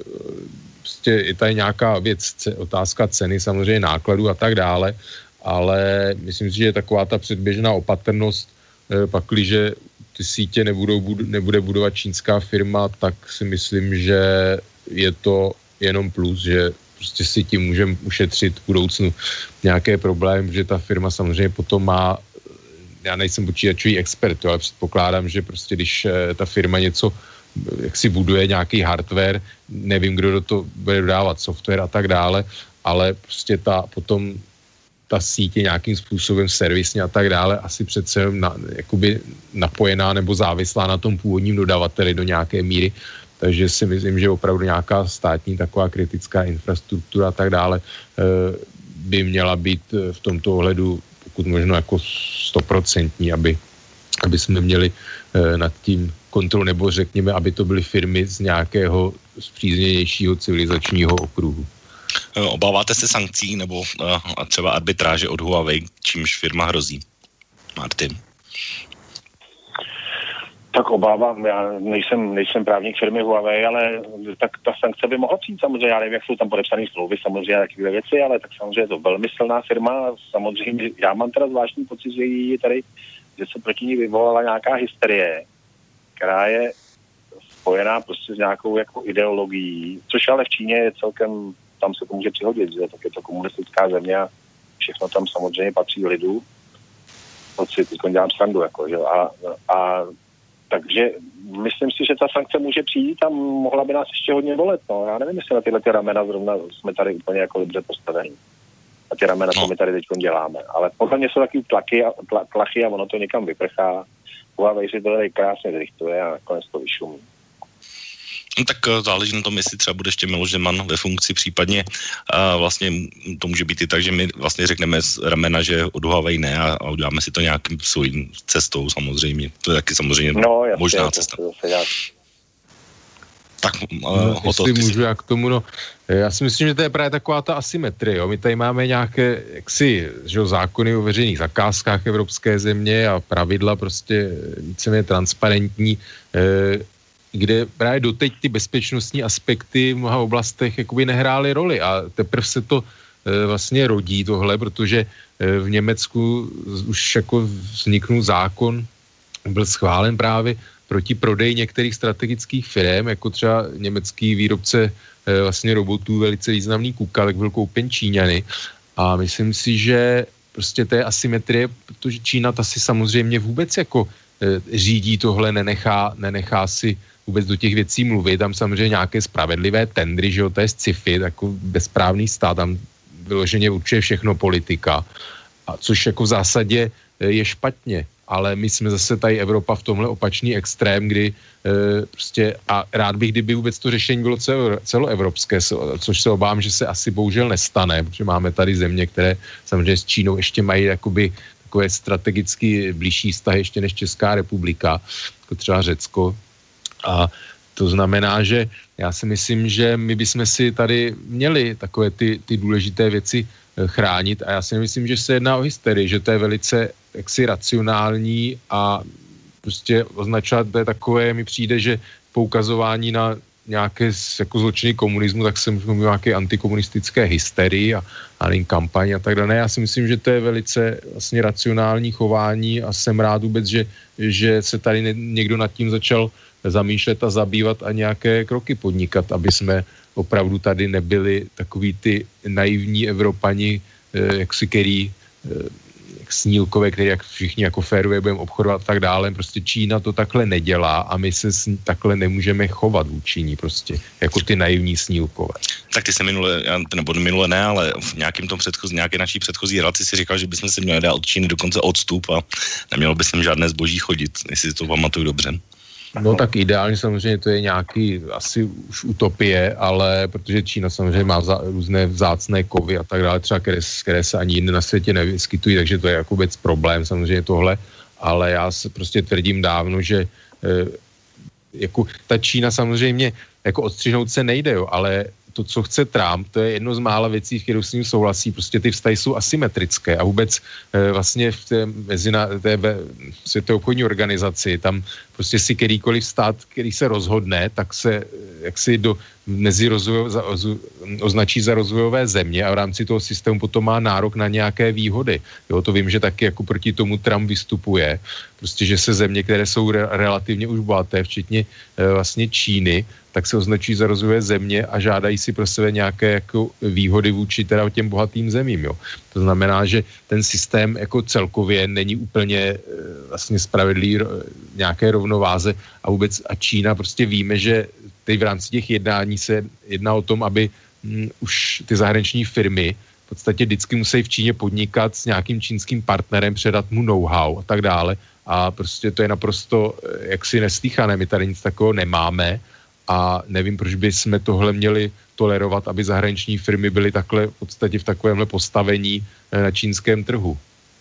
prostě je tady nějaká věc, otázka ceny, samozřejmě nákladů a tak dále, ale myslím si, že je taková ta předběžná opatrnost, uh, pakliže ty sítě nebudou, nebude budovat čínská firma, tak si myslím, že je to jenom plus, že prostě si tím můžeme ušetřit v budoucnu nějaké problémy, že ta firma samozřejmě potom má, já nejsem počítačový expert, ale předpokládám, že prostě když eh, ta firma něco jak si buduje nějaký hardware, nevím, kdo do to bude dodávat software a tak dále, ale prostě ta potom ta sítě nějakým způsobem servisně a tak dále, asi přece na, jakoby napojená nebo závislá na tom původním dodavateli do nějaké míry. Takže si myslím, že opravdu nějaká státní taková kritická infrastruktura a tak dále eh, by měla být eh, v tomto ohledu pokud možno jako stoprocentní, aby, aby jsme měli eh, nad tím kontrolu, nebo řekněme, aby to byly firmy z nějakého zpřízněnějšího civilizačního okruhu. Eh, obáváte se sankcí nebo uh, třeba arbitráže od Huawei, čímž firma hrozí? Martin. Tak obávám, já nejsem, nejsem právník firmy Huawei, ale tak ta sankce by mohla přijít samozřejmě, já nevím, jak jsou tam podepsané smlouvy, samozřejmě takové věci, ale tak samozřejmě je to velmi silná firma, samozřejmě já mám teda zvláštní pocit, že jí tady, že se proti ní vyvolala nějaká hysterie, která je spojená prostě s nějakou jako ideologií, což ale v Číně je celkem tam se to může přihodit, že tak je to komunistická země a všechno tam samozřejmě patří lidu. To si teď dělám srandu, jako, že? A, a takže myslím si, že ta sankce může přijít a mohla by nás ještě hodně volet. No. Já nevím, jestli na tyhle ty ramena zrovna jsme tady úplně jako dobře postavení. A ty ramena, co my tady teď děláme. Ale podle mě jsou taky tlaky a, tla, tlachy a ono to někam vyprchá. Huawei si to tady krásně zrychtuje a nakonec to vyšumí. No, tak eh, záleží na tom, jestli třeba bude ještě Miloš Zeman ve funkci, případně a vlastně to může být i tak, že my vlastně řekneme z ramena, že odhávají ne a, a uděláme si to nějakým svým cestou samozřejmě. To je taky samozřejmě no, jasně, možná cesta. To, to tak uh, no, jestli můžu já k tomu, no, já si myslím, že to je právě taková ta asymetrie, jo. My tady máme nějaké, jaksi, že jo, zákony o veřejných zakázkách Evropské země a pravidla prostě víceméně transparentní. E, kde právě doteď ty bezpečnostní aspekty v mnoha oblastech jakoby nehrály roli a teprve se to e, vlastně rodí tohle, protože e, v Německu už jako vzniknul zákon, byl schválen právě proti prodeji některých strategických firm, jako třeba německý výrobce e, vlastně robotů, velice významný Kuka, tak byl koupen Číňany. A myslím si, že prostě to je asymetrie, protože Čína ta si samozřejmě vůbec jako řídí tohle, nenechá, nenechá si vůbec do těch věcí mluvit. Tam samozřejmě nějaké spravedlivé tendry, že jo, to je sci-fi, jako bezprávný stát, tam vyloženě určuje všechno politika. A což jako v zásadě e, je špatně, ale my jsme zase tady Evropa v tomhle opačný extrém, kdy e, prostě a rád bych, kdyby vůbec to řešení bylo celo, celoevropské, což se obávám, že se asi bohužel nestane, protože máme tady země, které samozřejmě s Čínou ještě mají jakoby takové strategicky blížší vztahy ještě než Česká republika, jako třeba Řecko, a to znamená, že já si myslím, že my bychom si tady měli takové ty, ty důležité věci eh, chránit a já si nemyslím, že se jedná o hysterii, že to je velice jaksi racionální a prostě označovat, to je takové, mi přijde, že poukazování na nějaké jako zločiny komunismu, tak se můžeme nějaké antikomunistické hysterii a, a kampaň a tak dále. Já si myslím, že to je velice vlastně racionální chování a jsem rád vůbec, že, že se tady někdo nad tím začal zamýšlet a zabývat a nějaké kroky podnikat, aby jsme opravdu tady nebyli takový ty naivní Evropani, eh, jak si který eh, snílkové, které jak všichni jako férově budeme obchodovat a tak dále. Prostě Čína to takhle nedělá a my se takhle nemůžeme chovat vůči ní prostě, jako ty naivní snílkové. Tak ty se minule, nebo minule ne, ale v nějakém tom předchozí, nějaké naší předchozí relaci si říkal, že bychom se měli dát od Číny dokonce odstup a nemělo by sem žádné zboží chodit, jestli to pamatuju dobře. No tak ideálně samozřejmě to je nějaký asi už utopie, ale protože Čína samozřejmě má za, různé vzácné kovy a tak dále, třeba které, které se ani jinde na světě nevyskytují, takže to je jako vůbec problém samozřejmě tohle, ale já se prostě tvrdím dávno, že e, jako ta Čína samozřejmě jako odstřihnout se nejde, jo, ale to, co chce Trump, to je jedno z mála věcí, kterou s ním souhlasí. Prostě ty vztahy jsou asymetrické a vůbec e, vlastně v té, mezina, té světové obchodní organizaci tam prostě si kterýkoliv stát, který se rozhodne, tak se jak si do, mezi rozvoj, za, označí za rozvojové země a v rámci toho systému potom má nárok na nějaké výhody. Jo, to vím, že taky jako proti tomu Trump vystupuje. Prostě, že se země, které jsou re, relativně už bohaté, včetně e, vlastně Číny, tak se označí za rozvojové země a žádají si pro sebe nějaké jako výhody vůči teda těm bohatým zemím. Jo. To znamená, že ten systém jako celkově není úplně e, vlastně spravedlivý nějaké rovnováze a vůbec a Čína prostě víme, že teď v rámci těch jednání se jedná o tom, aby hm, už ty zahraniční firmy v podstatě vždycky musí v Číně podnikat s nějakým čínským partnerem, předat mu know-how a tak dále. A prostě to je naprosto eh, jaksi nestýchané. My tady nic takového nemáme a nevím, proč by jsme tohle měli tolerovat, aby zahraniční firmy byly takhle v podstatě v takovémhle postavení eh, na čínském trhu.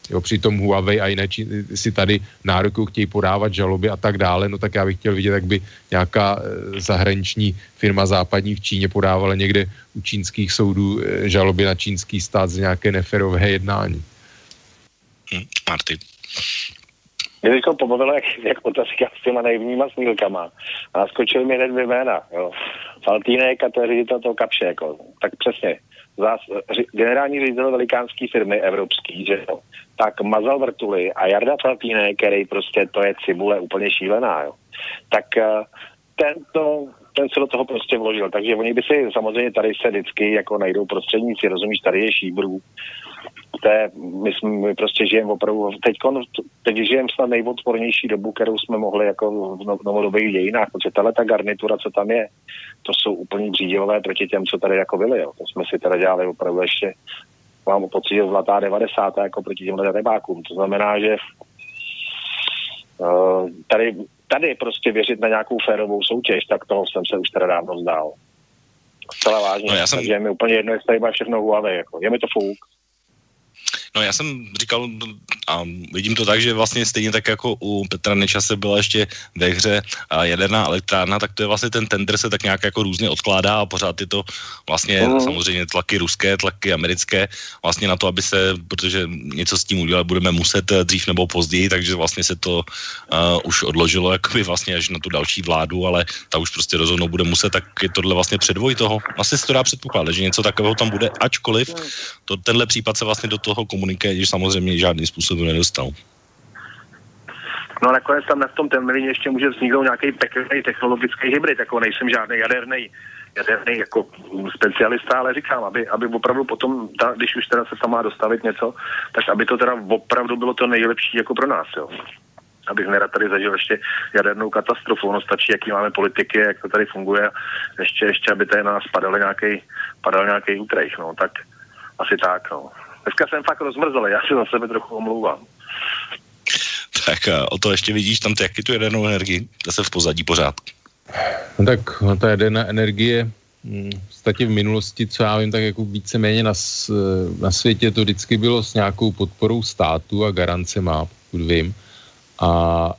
Jo, přitom Huawei a jiné či, si tady nároky chtějí podávat žaloby a tak dále, no tak já bych chtěl vidět, jak by nějaká e, zahraniční firma západní v Číně podávala někde u čínských soudů e, žaloby na čínský stát z nějaké neferové jednání. Hmm, Marty. Mě teď pobavilo, jak, jak otázka s těma naivníma snílkama. A skočil mi hned jména. Jo. Faltínek a to je ředitel toho kapše. Jako. Tak přesně. Zás, generální ředitel velikánské firmy evropský, že jo, tak mazal vrtuly a Jarda Faltínek, který prostě to je cibule úplně šílená, jo. Tak eh, ten, to, ten se do toho prostě vložil. Takže oni by si samozřejmě tady se vždycky jako najdou prostředníci, rozumíš, tady je šíbrů, té, my, jsme, my prostě žijeme opravdu, teď, teď žijeme snad nejodpornější dobu, kterou jsme mohli jako v no, novodobých dějinách, protože tahle ta garnitura, co tam je, to jsou úplně břídilové proti těm, co tady jako byli, jo. To jsme si teda dělali opravdu ještě, mám pocit, že zlatá 90. jako proti těmhle rybákům. To znamená, že uh, tady, tady prostě věřit na nějakou férovou soutěž, tak toho jsem se už teda dávno vzdál. Zcela vážně. No já jsem... Takže je mi úplně jedno, jestli tady má všechno Huawei. Jako. Je mi to fuk. No já jsem říkal a vidím to tak, že vlastně stejně tak jako u Petra Nečase byla ještě ve hře jaderná elektrárna, tak to je vlastně ten tender se tak nějak jako různě odkládá a pořád je to vlastně mm. samozřejmě tlaky ruské, tlaky americké vlastně na to, aby se, protože něco s tím udělat budeme muset eh, dřív nebo později, takže vlastně se to uh, už odložilo jakoby vlastně až na tu další vládu, ale ta už prostě rozhodnou bude muset, tak je tohle vlastně předvoj toho. Asi se to dá předpokládat, že něco takového tam bude, ačkoliv to, tenhle případ se vlastně do toho komuniké, když samozřejmě žádným způsobem nedostal. No a nakonec tam na tom Temelíně ještě může vzniknout nějaký pekný technologický hybrid, jako nejsem žádný jaderný jaderný jako specialista, ale říkám, aby, aby opravdu potom, ta, když už teda se tam má dostavit něco, tak aby to teda opravdu bylo to nejlepší jako pro nás, jo. Abych nerad tady zažil ještě jadernou katastrofu. Ono stačí, jaký máme politiky, jak to tady funguje, ještě, ještě aby tady nás padal nějaký, padal nějaký útrejch, no, tak asi tak, no. Dneska jsem fakt rozmrzl, já si za sebe trochu omlouvám. Tak o to ještě vidíš tam ty, jaký tu jadernou energii, zase v pozadí pořád. No tak no ta jaderná energie hm, v podstatě v minulosti, co já vím, tak jako víceméně na, na světě to vždycky bylo s nějakou podporou státu a garance má, pokud vím. A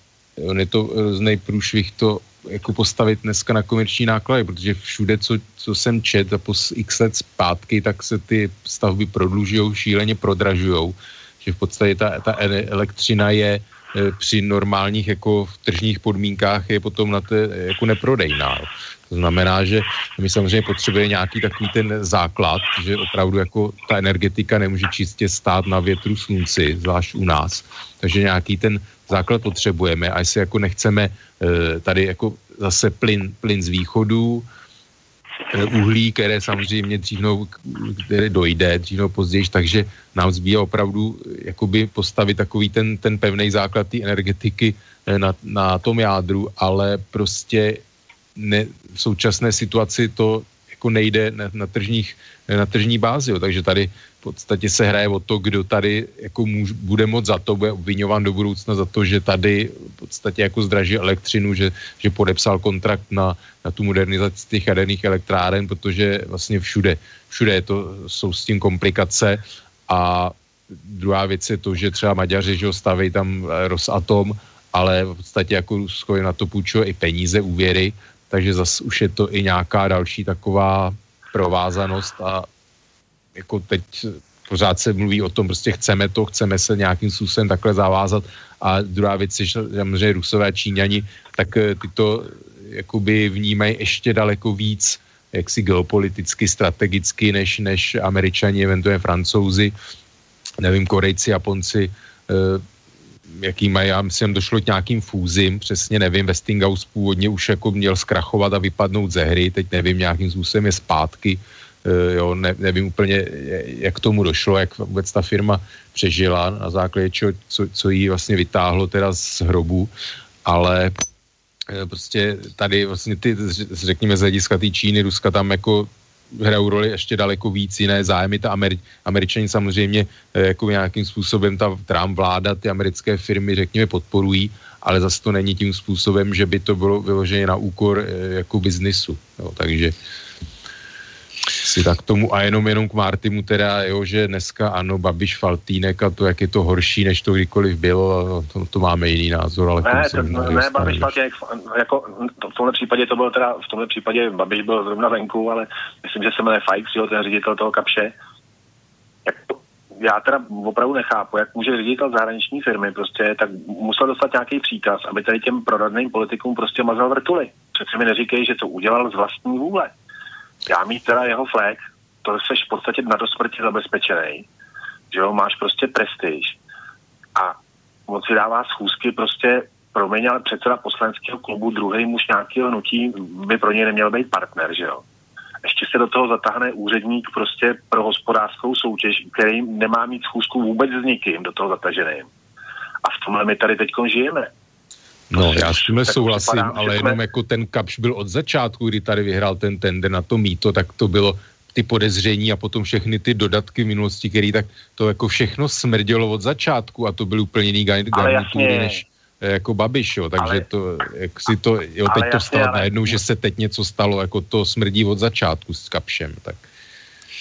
on je to různý průšvih to jako postavit dneska na komerční náklady, protože všude, co, co jsem čet a po x let zpátky, tak se ty stavby prodlužují, šíleně prodražují, že v podstatě ta, ta elektřina je e, při normálních jako v tržních podmínkách je potom na té jako neprodejná. To To znamená, že my samozřejmě potřebujeme nějaký takový ten základ, že opravdu jako ta energetika nemůže čistě stát na větru slunci, zvlášť u nás. Takže nějaký ten základ potřebujeme a jestli jako nechceme eh, tady jako zase plyn, plyn z východu, eh, uhlí, které samozřejmě dřív které dojde, dřív později, takže nám zbývá opravdu jakoby postavit takový ten, ten pevný základ té energetiky na, na tom jádru, ale prostě ne, v současné situaci to jako nejde na, na, tržních, na tržní bázi. Jo. Takže tady podstatě se hraje o to, kdo tady jako můž, bude moc za to, bude obvinován do budoucna za to, že tady v podstatě jako zdraží elektřinu, že, že podepsal kontrakt na, na tu modernizaci těch jaderných elektráren, protože vlastně všude, všude je to, jsou s tím komplikace. A druhá věc je to, že třeba Maďaři, že staví tam Rosatom, ale v podstatě jako Rusko na to půjčuje i peníze, úvěry, takže zase už je to i nějaká další taková provázanost a jako teď pořád se mluví o tom, prostě chceme to, chceme se nějakým způsobem takhle zavázat. A druhá věc je, že samozřejmě Rusové Číňani, tak eh, ty to jakoby vnímají ještě daleko víc jaksi geopoliticky, strategicky, než, než američani, eventuálně francouzi, nevím, Korejci, Japonci, eh, jaký mají, já myslím, došlo k nějakým fúzím, přesně nevím, Westinghouse původně už jako měl zkrachovat a vypadnout ze hry, teď nevím, nějakým způsobem je zpátky, jo, ne, nevím úplně, jak tomu došlo, jak vůbec ta firma přežila, na základě čeho, co, co jí vlastně vytáhlo teda z hrobu, ale uh, prostě tady vlastně ty, řekněme z hlediska té Číny, Ruska tam jako hrajou roli ještě daleko víc jiné zájmy. Ta Ameri- Američani samozřejmě eh, jako nějakým způsobem ta Trump vláda, ty americké firmy, řekněme, podporují, ale zase to není tím způsobem, že by to bylo vyloženě na úkor eh, jako biznisu. Jo, takže si tak tomu a jenom jenom k Martimu teda, jo, že dneska ano, Babiš Faltínek a to, jak je to horší, než to kdykoliv bylo, to, to máme jiný názor, ale ne, to, ne, Babiš Faltínek, jako to, v tomhle případě to byl teda, v tomhle případě Babiš byl zrovna venku, ale myslím, že se jmenuje Fajk, jo, ten ředitel toho kapše. Jak to, já teda opravdu nechápu, jak může ředitel zahraniční firmy prostě, tak musel dostat nějaký příkaz, aby tady těm proradným politikům prostě mazal vrtuly. Přece mi neříkej, že to udělal z vlastní vůle já mít teda jeho flag, to jsi v podstatě na dosmrti zabezpečený, že jo, máš prostě prestiž a on si dává schůzky prostě promiň, ale předseda poslaneckého klubu, druhý muž nějakého hnutí by pro něj neměl být partner, že jo. Ještě se do toho zatáhne úředník prostě pro hospodářskou soutěž, který nemá mít schůzku vůbec s nikým do toho zataženým. A v tomhle my tady teď žijeme. No, já s tím souhlasím, ale jenom jako ten Kapš byl od začátku, kdy tady vyhrál ten tender na to míto, tak to bylo ty podezření a potom všechny ty dodatky v minulosti, který tak to jako všechno smrdělo od začátku a to byl úplně jiný garnitury než eh, jako Babiš, jo, takže ale, to, jak si to, jo, teď to stalo ale, najednou, že se teď něco stalo, jako to smrdí od začátku s Kapšem, tak.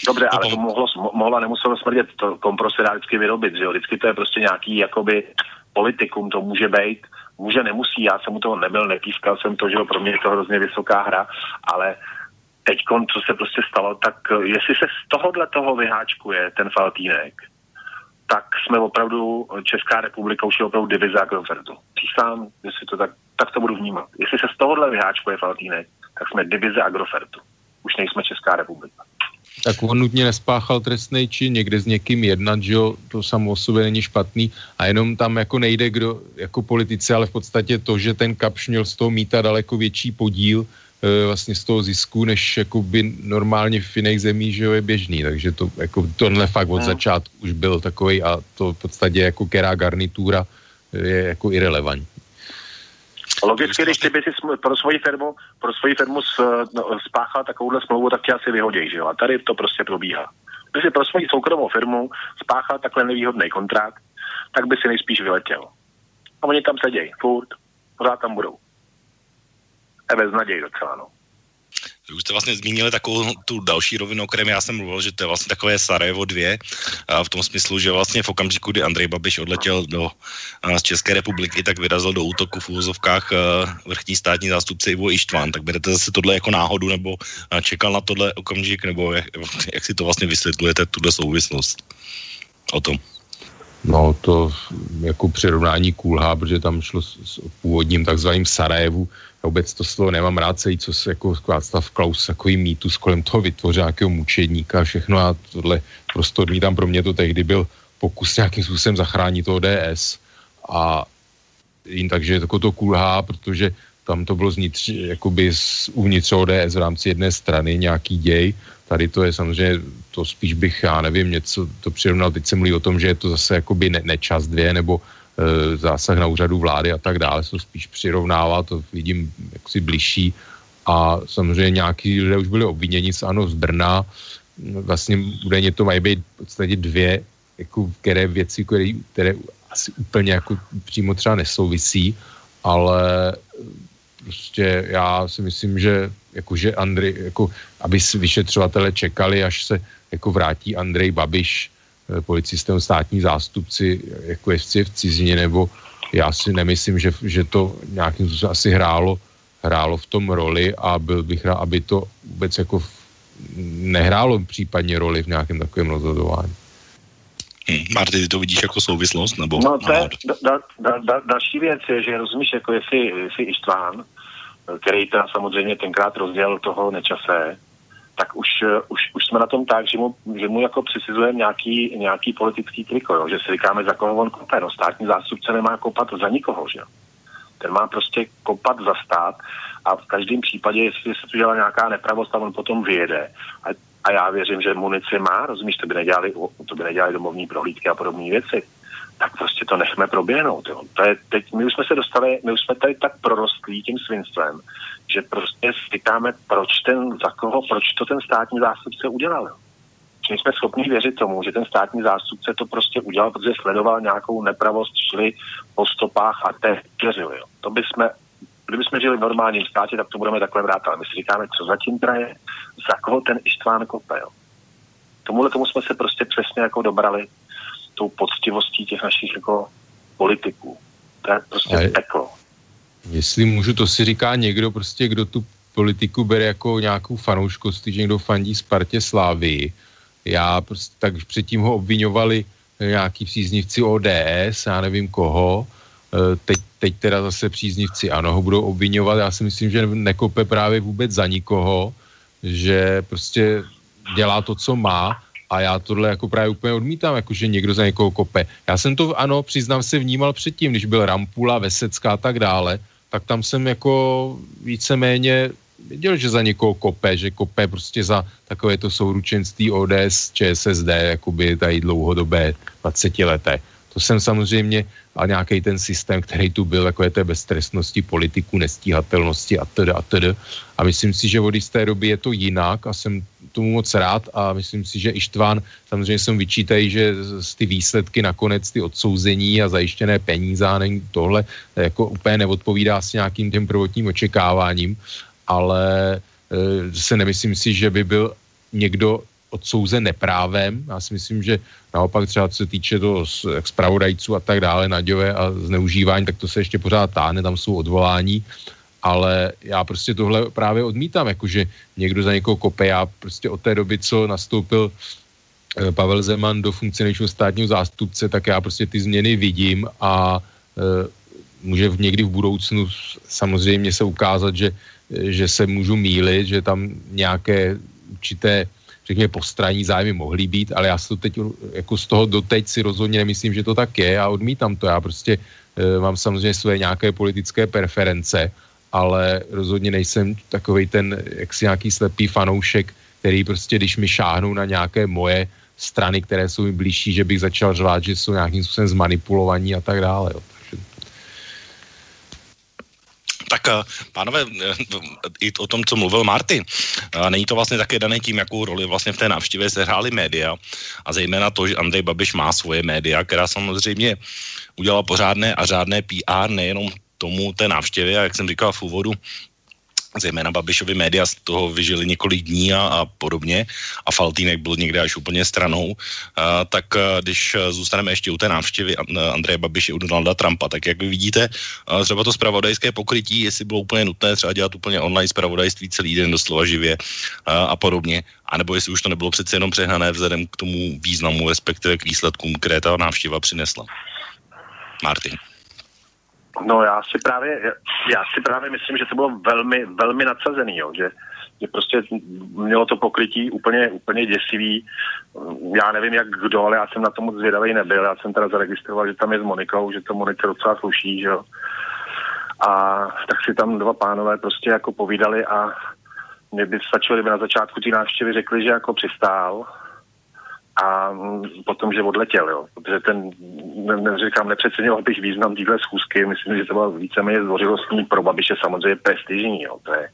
Dobře, ale to mohlo, mohla nemuselo smrdět, to kompro se dá vždycky vyrobit, že jo, vždycky to je prostě nějaký, jakoby, politikum to může být, Může, nemusí, já jsem u toho nebyl, nepískal jsem to, že pro mě je to hrozně vysoká hra, ale teď, co se prostě stalo, tak eh, jestli se z tohohle toho vyháčkuje ten Faltínek, tak jsme opravdu, Česká republika už je opravdu divize Agrofertu. Přísám, jestli to tak, tak to budu vnímat. Jestli se z tohohle vyháčkuje Faltínek, tak jsme divize Agrofertu. Už nejsme Česká republika tak on nutně nespáchal trestný čin, někde s někým jednat, že jo, to samo o sobě není špatný a jenom tam jako nejde kdo, jako politici, ale v podstatě to, že ten Kapš měl z toho míta daleko větší podíl e, vlastně z toho zisku, než jako by normálně v jiných zemích, že jo, je běžný, takže to, jako tohle fakt od no. začátku už byl takový a to v podstatě jako kerá garnitura je jako irrelevantní. Logicky, když ty by si pro svoji firmu, pro svoji firmu no, spáchal takovouhle smlouvu, tak tě asi vyhodí, že jo? A tady to prostě probíhá. Když si pro svoji soukromou firmu spáchal takhle nevýhodný kontrakt, tak by si nejspíš vyletěl. A oni tam sedějí, furt, pořád tam budou. A bez naději docela, no. Vy už jste vlastně zmínili takovou tu další rovinu, o kterém já jsem mluvil, že to je vlastně takové Sarajevo 2, a v tom smyslu, že vlastně v okamžiku, kdy Andrej Babiš odletěl do, z České republiky, tak vyrazil do útoku v úvozovkách vrchní státní zástupce Ivo Ištván. Tak berete zase tohle jako náhodu, nebo čekal na tohle okamžik, nebo jak, jak si to vlastně vysvětlujete, tuhle souvislost o tom? No to jako přirovnání kulhá, protože tam šlo s, s původním takzvaným Sarajevu, vůbec to slovo nemám rád celý, co se jako Václav Klaus takový mýtus kolem toho vytvořil nějakého mučedníka a všechno a tohle prostě odmítám. Pro mě to tehdy byl pokus nějakým způsobem zachránit to ODS a jim takže jako to kulhá, protože tam to bylo znitř, jakoby uvnitř ODS v rámci jedné strany nějaký děj. Tady to je samozřejmě, to spíš bych, já nevím, něco to přirovnal, teď se mluví o tom, že je to zase jakoby ne, nečas dvě, nebo zásah na úřadu vlády a tak dále, se to spíš přirovnává, to vidím jaksi bližší. A samozřejmě nějaký lidé už byli obviněni z ANO z Brna, vlastně údajně to mají být v podstatě dvě jako které věci, které, které asi úplně jako přímo třeba nesouvisí, ale prostě já si myslím, že jakože Andrej, jako, aby vyšetřovatele čekali, až se jako vrátí Andrej Babiš, eh, policistem státní zástupci, jako jestli v cizině, nebo já si nemyslím, že, že to nějakým způsobem asi hrálo, hrálo v tom roli a byl bych rád, aby to vůbec jako v, nehrálo případně roli v nějakém takovém rozhodování. Hmm. Marty, ty to vidíš jako souvislost? Nebo no to je, da, da, da, další věc je, že rozumíš, jako jestli, jestli Ištván, který tam samozřejmě tenkrát rozdělil toho nečase, tak už, už, už jsme na tom tak, že mu, že mu jako přisizujeme nějaký, nějaký politický triko, jo? že si říkáme, za koho on kope. No, státní zástupce nemá kopat za nikoho, že Ten má prostě kopat za stát a v každém případě, jestli se tu dělá nějaká nepravost, tak on potom vyjede. A a já věřím, že munici má, rozumíš, to by nedělali, to by nedělali domovní prohlídky a podobné věci, tak prostě to nechme proběhnout. Jo. To je teď, my už jsme se dostali, my už jsme tady tak prorostlí tím svinstvem, že prostě říkáme, proč ten, za koho, proč to ten státní zástupce udělal. Jo. My jsme schopni věřit tomu, že ten státní zástupce to prostě udělal, protože sledoval nějakou nepravost, šli po stopách a te věřili. Jo. To by jsme kdybychom žili v normálním státě, tak to budeme takhle vrát, ale my si říkáme, co zatím traje, za koho ten Ištván kope. Jo. Tomuhle tomu jsme se prostě přesně jako dobrali tou poctivostí těch našich jako politiků. To je prostě Ale peklo. Jestli můžu, to si říká někdo prostě, kdo tu politiku bere jako nějakou fanouškost, že někdo fandí Spartě Slávy. Já prostě tak předtím ho obvinovali nějaký příznivci ODS, já nevím koho, Eh, teď, teď teda zase příznivci ano, ho budou obvinovat. Já si myslím, že nekope právě vůbec za nikoho, že prostě dělá to, co má a já tohle jako právě úplně odmítám, jako že někdo za někoho kope. Já jsem to, ano, přiznám se, vnímal předtím, když byl Rampula, Vesecká a tak dále, tak tam jsem jako víceméně věděl, že za někoho kope, že kope prostě za takové to souručenství ODS, ČSSD, jakoby tady dlouhodobé 20 leté. To jsem samozřejmě, a nějaký ten systém, který tu byl, jako je té beztrestnosti politiků, nestíhatelnosti a tedy a tedy. A myslím si, že od jisté doby je to jinak a jsem tomu moc rád a myslím si, že Ištván, samozřejmě jsem vyčítají, že z ty výsledky nakonec, ty odsouzení a zajištěné peníze a tohle jako úplně neodpovídá s nějakým těm prvotním očekáváním, ale e, se nemyslím si, že by byl někdo odsouzen neprávem. Já si myslím, že naopak třeba co se týče toho zpravodajců a tak dále, Naďové a zneužívání, tak to se ještě pořád táhne, tam jsou odvolání, ale já prostě tohle právě odmítám, jakože někdo za někoho kope. Já prostě od té doby, co nastoupil eh, Pavel Zeman do funkce nejvyššího státního zástupce, tak já prostě ty změny vidím a e, může v, někdy v budoucnu samozřejmě se ukázat, že, že se můžu mílit, že tam nějaké určité řekněme, postranní zájmy mohly být, ale já si to teď jako z toho doteď si rozhodně nemyslím, že to tak je a odmítám to. Já prostě e, mám samozřejmě své nějaké politické preference, ale rozhodně nejsem takový ten jaksi nějaký slepý fanoušek, který prostě, když mi šáhnou na nějaké moje strany, které jsou mi blížší, že bych začal řvát, že jsou nějakým způsobem zmanipulovaní a tak dále. Jo. Tak eh, pánové, eh, i o tom, co mluvil Marty, eh, není to vlastně také dané tím, jakou roli vlastně v té návštěvě sehrály média a zejména to, že Andrej Babiš má svoje média, která samozřejmě udělala pořádné a řádné PR nejenom tomu té návštěvě, a jak jsem říkal v úvodu, zejména Babišovi média z toho vyžili několik dní a, a podobně a Faltýnek byl někde až úplně stranou, a, tak a, když zůstaneme ještě u té návštěvy Andreje Babiše u Donalda Trumpa, tak jak vy vidíte, a, třeba to spravodajské pokrytí, jestli bylo úplně nutné třeba dělat úplně online spravodajství celý den doslova živě a, a podobně, anebo jestli už to nebylo přece jenom přehnané vzhledem k tomu významu, respektive k výsledkům, které ta návštěva přinesla. Martin. No já si právě, já si právě myslím, že to bylo velmi, velmi nadsazený, jo, že, že prostě mělo to pokrytí úplně, úplně děsivý. Já nevím jak kdo, ale já jsem na to moc zvědavý nebyl. Já jsem teda zaregistroval, že tam je s Monikou, že to Monice docela sluší, že jo. A tak si tam dva pánové prostě jako povídali a mě by stačilo, kdyby na začátku ty návštěvy řekli, že jako přistál a potom, že odletěl, jo. Protože ten, ne, ne, říkám, nepřeceňoval bych význam téhle schůzky, myslím, že to bylo víceméně zdvořilostní pro Babiše samozřejmě prestižní, jo. To je,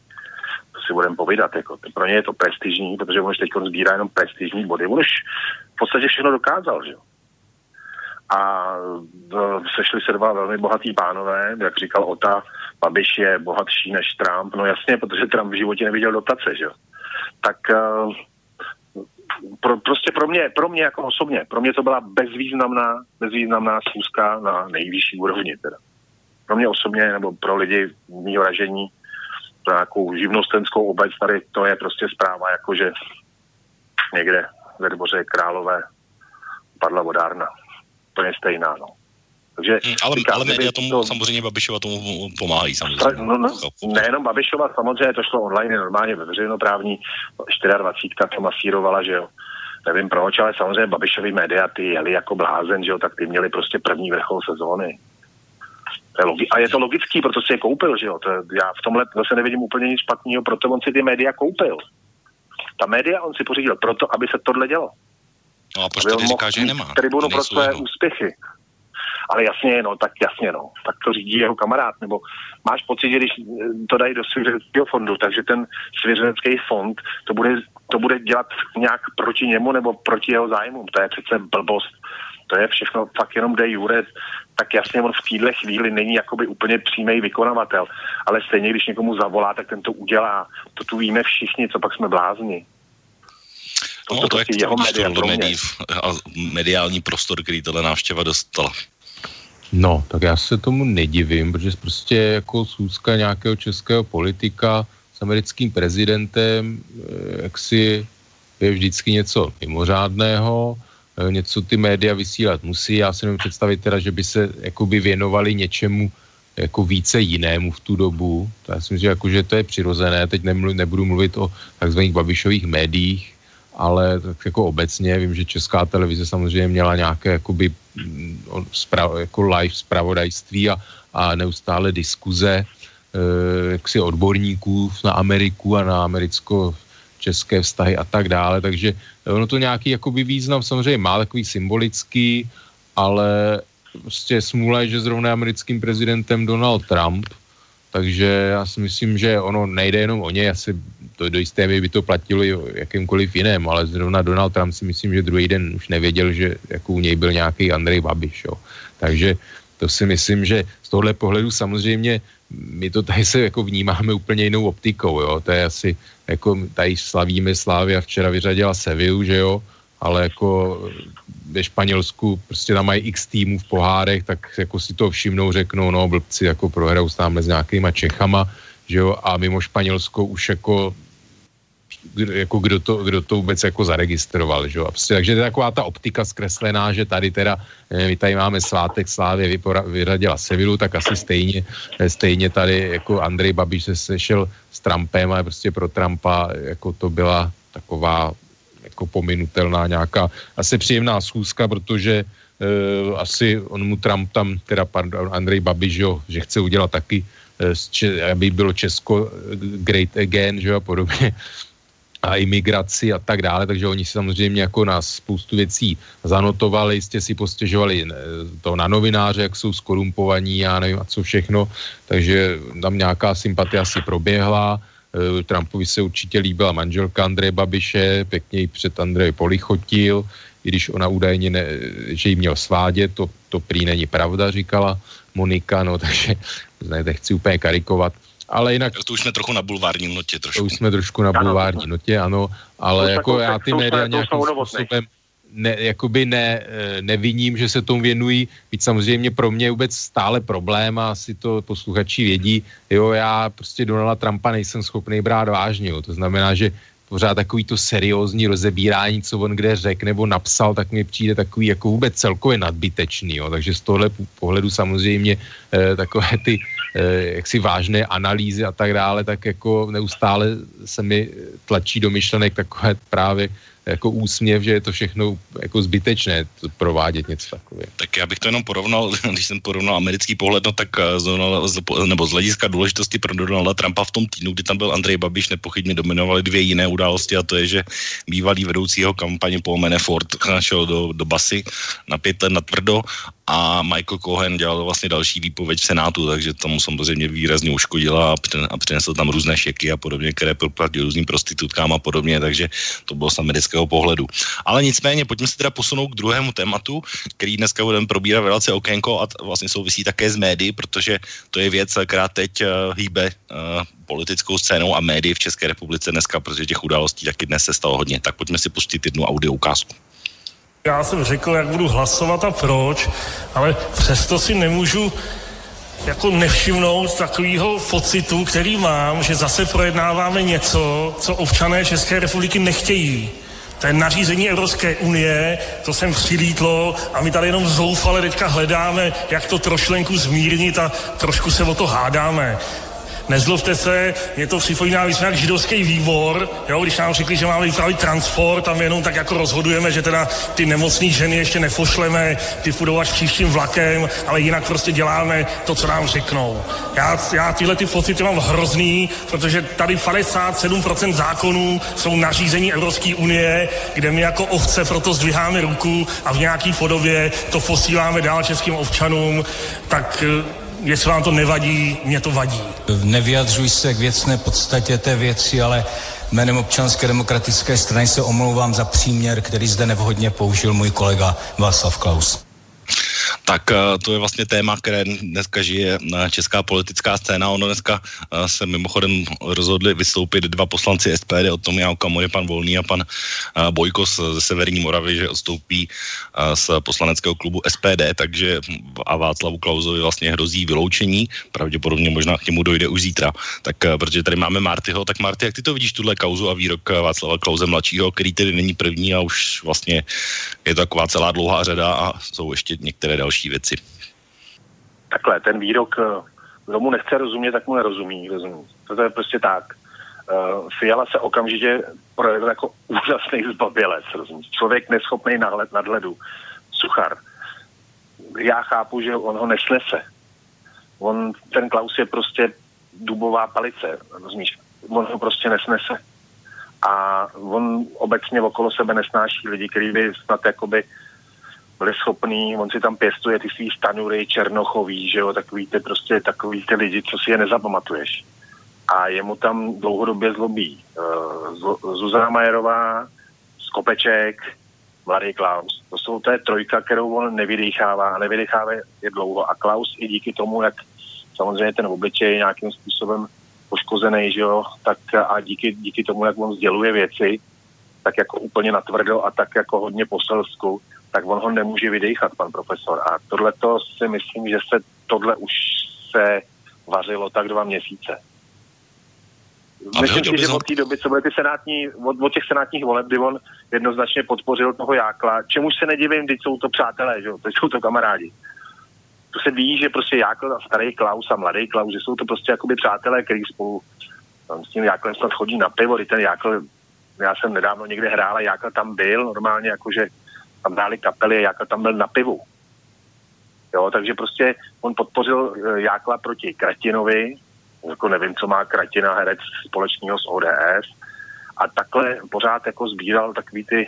to si budeme povídat, jako, pro ně je to prestižní, protože on už teď sbírá jenom prestižní body, on už v podstatě všechno dokázal, že jo. A e, sešli se dva velmi bohatý pánové, jak říkal Ota, Babiš je bohatší než Trump, no jasně, protože Trump v životě neviděl dotace, že jo. Tak uh, pro, prostě pro mě, pro mě jako osobně, pro mě to byla bezvýznamná, bezvýznamná schůzka na nejvyšší úrovni teda. Pro mě osobně, nebo pro lidi mýho ražení, pro nějakou živnostenskou obec tady, to je prostě zpráva, jakože někde ve dvoře Králové padla vodárna. To je stejná, no. Takže, hmm, ale, říkám, ale média tomu to, samozřejmě Babišova tomu pomáhají samozřejmě. No, no, nejenom Babišova, samozřejmě to šlo online, normálně ve veřejnoprávní 24 to masírovala, že jo. Nevím proč, ale samozřejmě Babišovi média ty jeli jako blázen, že jo, tak ty měli prostě první vrchol sezóny. Je logi- a je to logický, proto si je koupil, že jo. To já v tomhle zase nevidím úplně nic špatného, proto on si ty média koupil. Ta média on si pořídil proto, aby se tohle dělo. No a proč tedy říká, že nemá? Tribunu pro své úspěchy ale jasně, no, tak jasně, no, tak to řídí jeho kamarád, nebo máš pocit, že když to dají do svěřeneckého fondu, takže ten svěřenecký fond to bude, to bude dělat nějak proti němu nebo proti jeho zájmům, to je přece blbost, to je všechno fakt jenom de jure, tak jasně on v téhle chvíli není jakoby úplně přímý vykonavatel, ale stejně, když někomu zavolá, tak ten to udělá. To tu víme všichni, co pak jsme blázni. To, no, to, to, to je jeho média, médií a mediální prostor, který tohle návštěva dostala. No, tak já se tomu nedivím, protože prostě jako schůzka nějakého českého politika s americkým prezidentem, eh, jak si je vždycky něco mimořádného, eh, něco ty média vysílat musí. Já si nemůžu představit teda, že by se jakoby věnovali něčemu jako více jinému v tu dobu. To já si myslím, že, jako, že to je přirozené. Teď nemlu, nebudu mluvit o takzvaných babišových médiích, ale tak jako obecně vím, že česká televize samozřejmě měla nějaké jakoby spra, jako live zpravodajství a, a neustále diskuze eh, jaksi odborníků na Ameriku a na americko-české vztahy a tak dále, takže ono to nějaký jakoby význam samozřejmě má takový symbolický, ale prostě smůla je, že zrovna americkým prezidentem Donald Trump, takže já si myslím, že ono nejde jenom o ně, asi to do jisté by to platilo i jakýmkoliv jiném, ale zrovna Donald Trump si myslím, že druhý den už nevěděl, že jako u něj byl nějaký Andrej Babiš. Jo. Takže to si myslím, že z tohle pohledu samozřejmě my to tady se jako vnímáme úplně jinou optikou, jo. To je asi, jako tady slavíme Slávy a včera vyřadila Seviu, že jo, ale jako ve Španělsku prostě tam mají x týmů v pohárech, tak jako si to všimnou, řeknou, no blbci jako prohrou s s nějakýma Čechama, že jo, a mimo Španělsko už jako jako kdo to, kdo to vůbec jako zaregistroval, že jo. Prostě, takže to je taková ta optika zkreslená, že tady teda, my tady máme svátek Slávě, vyradila Sevilu, tak asi stejně, stejně tady jako Andrej Babiš se sešel s Trumpem, ale prostě pro Trumpa jako to byla taková jako pominutelná nějaká asi příjemná schůzka, protože uh, asi on mu Trump tam, teda pardon, Andrej Babiš, jo, že chce udělat taky, uh, aby bylo Česko great again, že a podobně a imigraci a tak dále, takže oni si samozřejmě jako na spoustu věcí zanotovali, jistě si postěžovali eh, to na novináře, jak jsou skorumpovaní, já nevím a co všechno, takže tam nějaká sympatia si proběhla, eh, Trumpovi se určitě líbila manželka Andreje Babiše, pěkně ji před Andrej polichotil, i když ona údajně, ne, že jí měl svádět, to, to prý není pravda, říkala Monika, no takže ne, nechci úplně karikovat, ale jinak... To už jsme trochu na bulvární notě trošku. To už jsme trošku na bulvární ano, notě, ano, ale to jako já ty média nějakým způsobem ne, jakoby ne, eh, neviním, že se tomu věnují, víc samozřejmě pro mě je vůbec stále problém a asi to posluchači vědí, jo, já prostě Donalda Trumpa nejsem schopný brát vážně, jo, to znamená, že pořád takový to seriózní rozebírání, co on kde řekl nebo napsal, tak mi přijde takový jako vůbec celkově nadbytečný. Jo. Takže z tohle pohledu samozřejmě eh, takové ty eh, jaksi vážné analýzy a tak dále, tak jako neustále se mi tlačí do myšlenek takové právě jako úsměv, že je to všechno jako zbytečné provádět něco takového. Tak já bych to jenom porovnal, když jsem porovnal americký pohled, no tak eh, z, nebo z hlediska důležitosti pro Donalda Trumpa v tom týdnu, kdy tam byl Andrej Babiš, nepochybně dominovaly dvě jiné události a to je, že bývalý vedoucí jeho kampaně Paul Manafort šel do, do basy na pět let na tvrdo a Michael Cohen dělal vlastně další výpověď v Senátu, takže tomu samozřejmě výrazně uškodila a přinesl tam různé šeky a podobně, které proplatil různým prostitutkám a podobně, takže to bylo z amerického pohledu. Ale nicméně, pojďme se teda posunout k druhému tématu, který dneska budeme probírat v relaci Okénko a vlastně souvisí také s médií, protože to je věc, která teď uh, hýbe uh, politickou scénou a médií v České republice dneska, protože těch událostí taky dnes se stalo hodně. Tak pojďme si pustit jednu audio ukázku. Já jsem řekl, jak budu hlasovat a proč, ale přesto si nemůžu jako nevšimnout takového pocitu, který mám, že zase projednáváme něco, co občané České republiky nechtějí. To je nařízení Evropské unie, to jsem přilítlo a my tady jenom zoufale teďka hledáme, jak to trošlenku zmírnit a trošku se o to hádáme. Nezlobte se, mě to připomíná, my jsme jak židovský výbor, jo, když nám řekli, že máme vypravit transport, tam jenom tak jako rozhodujeme, že teda ty nemocné ženy ještě nefošleme, ty půjdou až příštím vlakem, ale jinak prostě děláme to, co nám řeknou. Já, já tyhle ty pocity mám hrozný, protože tady 57% zákonů jsou nařízení Evropské unie, kde my jako ovce proto zdviháme ruku a v nějaký podobě to posíláme dál českým občanům, tak jestli vám to nevadí, mě to vadí. Nevyjadřuji se k věcné podstatě té věci, ale jménem občanské demokratické strany se omlouvám za příměr, který zde nevhodně použil můj kolega Václav Klaus tak eh, to je vlastně téma, které dneska žije na česká politická scéna. Ono dneska eh, se mimochodem rozhodli vystoupit dva poslanci SPD, o tom Okamory, pan Volný a pan eh, Bojko ze Severní Moravy, že odstoupí z poslaneckého klubu SPD, takže a Václavu Klauzovi vlastně hrozí vyloučení, pravděpodobně možná k němu dojde už zítra. Tak protože tady máme Martyho, tak Marty, jak ty to vidíš, tuhle kauzu a výrok Václava Klauze mladšího, který tedy není první a už vlastně je to taková celá dlouhá řada a jsou ještě některé další věci? Takhle, ten výrok, eh, kdo mu nechce rozumět, tak mu nerozumí. Rozumí. To je prostě tak. Uh, Fiala se okamžitě projevil jako úžasný zbabělec, rozumíš? Člověk neschopný nahled, nadhledu. Suchar. Já chápu, že on ho nesnese. On, ten Klaus je prostě dubová palice, rozumíš? On ho prostě nesnese. A on obecně okolo sebe nesnáší lidi, kteří by snad jakoby uh, byli schopní, on si tam pěstuje ty svý stanury, černochový, že jo, takový ty prostě takový ty lidi, co si je nezapamatuješ. A jemu tam dlouhodobě zlobí uh, Zuzana Majerová, Skopeček, Mladý Klaus. To, jsou, je trojka, kterou on nevydechává a nevydechává je dlouho. A Klaus i díky tomu, jak samozřejmě ten obličej je nějakým způsobem poškozený, že jo, tak a díky, díky tomu, jak on sděluje věci, tak jako úplně natvrdo a tak jako hodně poselsku, tak on ho nemůže vydechat, pan profesor. A tohle to si myslím, že se tohle už se vařilo tak dva měsíce. Myslím si, že od té doby, co byly ty senátní, od, od těch senátních voleb, kdy on jednoznačně podpořil toho Jákla, čemuž se nedivím, když jsou to přátelé, že jo, teď jsou to kamarádi. To se ví, že prostě Jákl a starý Klaus a mladý Klaus, že jsou to prostě jakoby přátelé, který spolu tam s tím Jáklem snad chodí na pivo, ten Jákl, já jsem nedávno někde hrál a Jákl tam byl, normálně jakože tam hráli kapely, jak tam byl na pivu. Jo, takže prostě on podpořil eh, Jákla proti Kratinovi, jako nevím, co má Kratina herec společného s ODS, a takhle pořád jako sbíral takový ty,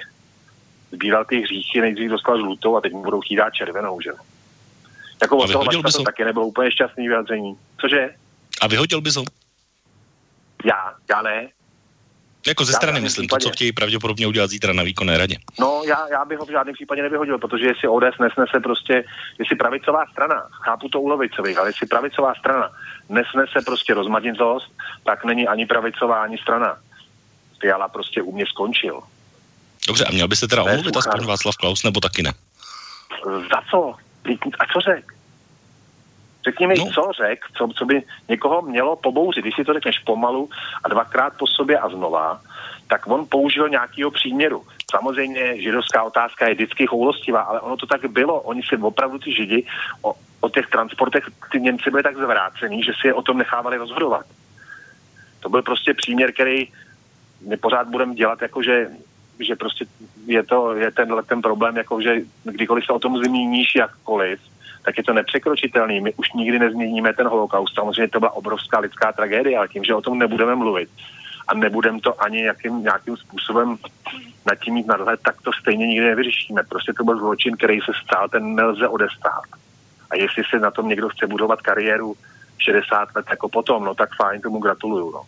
sbíral ty hříchy, nejdřív dostal žlutou a teď mu budou chtít dát červenou, že? Jako od toho to taky nebylo úplně šťastný vyjádření. Cože? A vyhodil bys ho? Já, já ne. Jako ze strany, myslím, případě. to, co chtějí pravděpodobně udělat zítra na výkonné radě. No, já, já bych ho v žádném případě nevyhodil, protože jestli ODS nesnese prostě, jestli pravicová strana, chápu to u Lovicových, ale jestli pravicová strana nesnese prostě rozmanitost, tak není ani pravicová, ani strana. Fiala prostě u mě skončil. Dobře, a měl by se teda omluvit aspoň Václav Klaus, nebo taky ne? Za co? A co řek? Řekni mi, no. co řek, co, co by někoho mělo pobouřit. Když si to řekneš pomalu a dvakrát po sobě a znova, tak on použil nějakého příměru. Samozřejmě židovská otázka je vždycky choulostivá, ale ono to tak bylo. Oni si opravdu ty židi o, o těch transportech, ty Němci byli tak zvrácený, že si je o tom nechávali rozhodovat. To byl prostě příměr, který my pořád budeme dělat, jako že, že prostě je to, je tenhle ten problém, jako že kdykoliv se o tom zmíníš jakkoliv, tak je to nepřekročitelný. My už nikdy nezměníme ten holokaust. Samozřejmě to byla obrovská lidská tragédie, ale tím, že o tom nebudeme mluvit a nebudeme to ani nějakým, nějakým způsobem nad tím mít nadhled, tak to stejně nikdy nevyřešíme. Prostě to byl zločin, který se stál, ten nelze odestát. A jestli se na tom někdo chce budovat kariéru 60 let jako potom, no tak fajn, tomu gratuluju. No.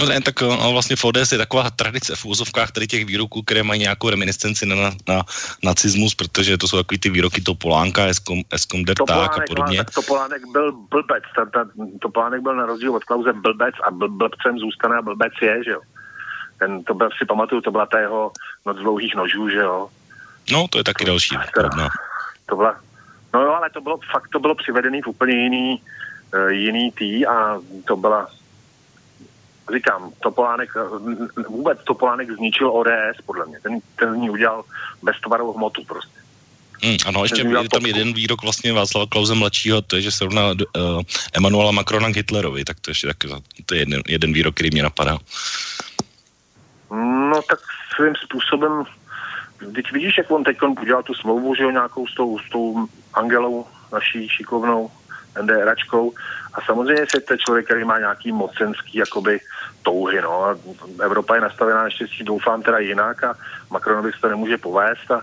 No ne, tak no, vlastně v ODS je taková tradice v úzovkách tady těch výroků, které mají nějakou reminiscenci na, na, na nacismus, protože to jsou takový ty výroky Topolánka, Eskom, Eskom der Tag a podobně. Tak Topolánek byl blbec, ta, ta, Topolánek byl na rozdíl od Klauze blbec a bl, blbcem zůstane a blbec je, že jo. Ten, to byl, si pamatuju, to byla ta jeho noc dlouhých nožů, že jo. No, to je taky další. To, to byla, no jo, ale to bylo, fakt to bylo přivedený v úplně jiný, uh, jiný tý a to byla říkám, Topolánek, vůbec Topolánek zničil ODS, podle mě. Ten, ten z ní udělal beztvarovou hmotu prostě. Hmm, ano, ještě je tam jeden výrok vlastně Václava Klauze mladšího, to je, že srovná uh, Emanuela Macrona k Hitlerovi, tak to, ještě tak, to je jeden, jeden výrok, který mě napadá. No tak svým způsobem, teď vidíš, jak on teď udělal tu smlouvu, že jo, nějakou s tou, s tou Angelou, naší šikovnou NDRačkou, a samozřejmě se to člověk, který má nějaký mocenský jakoby touhy, no. A Evropa je nastavená naštěstí, doufám, teda jinak a Macronovi se to nemůže povést a,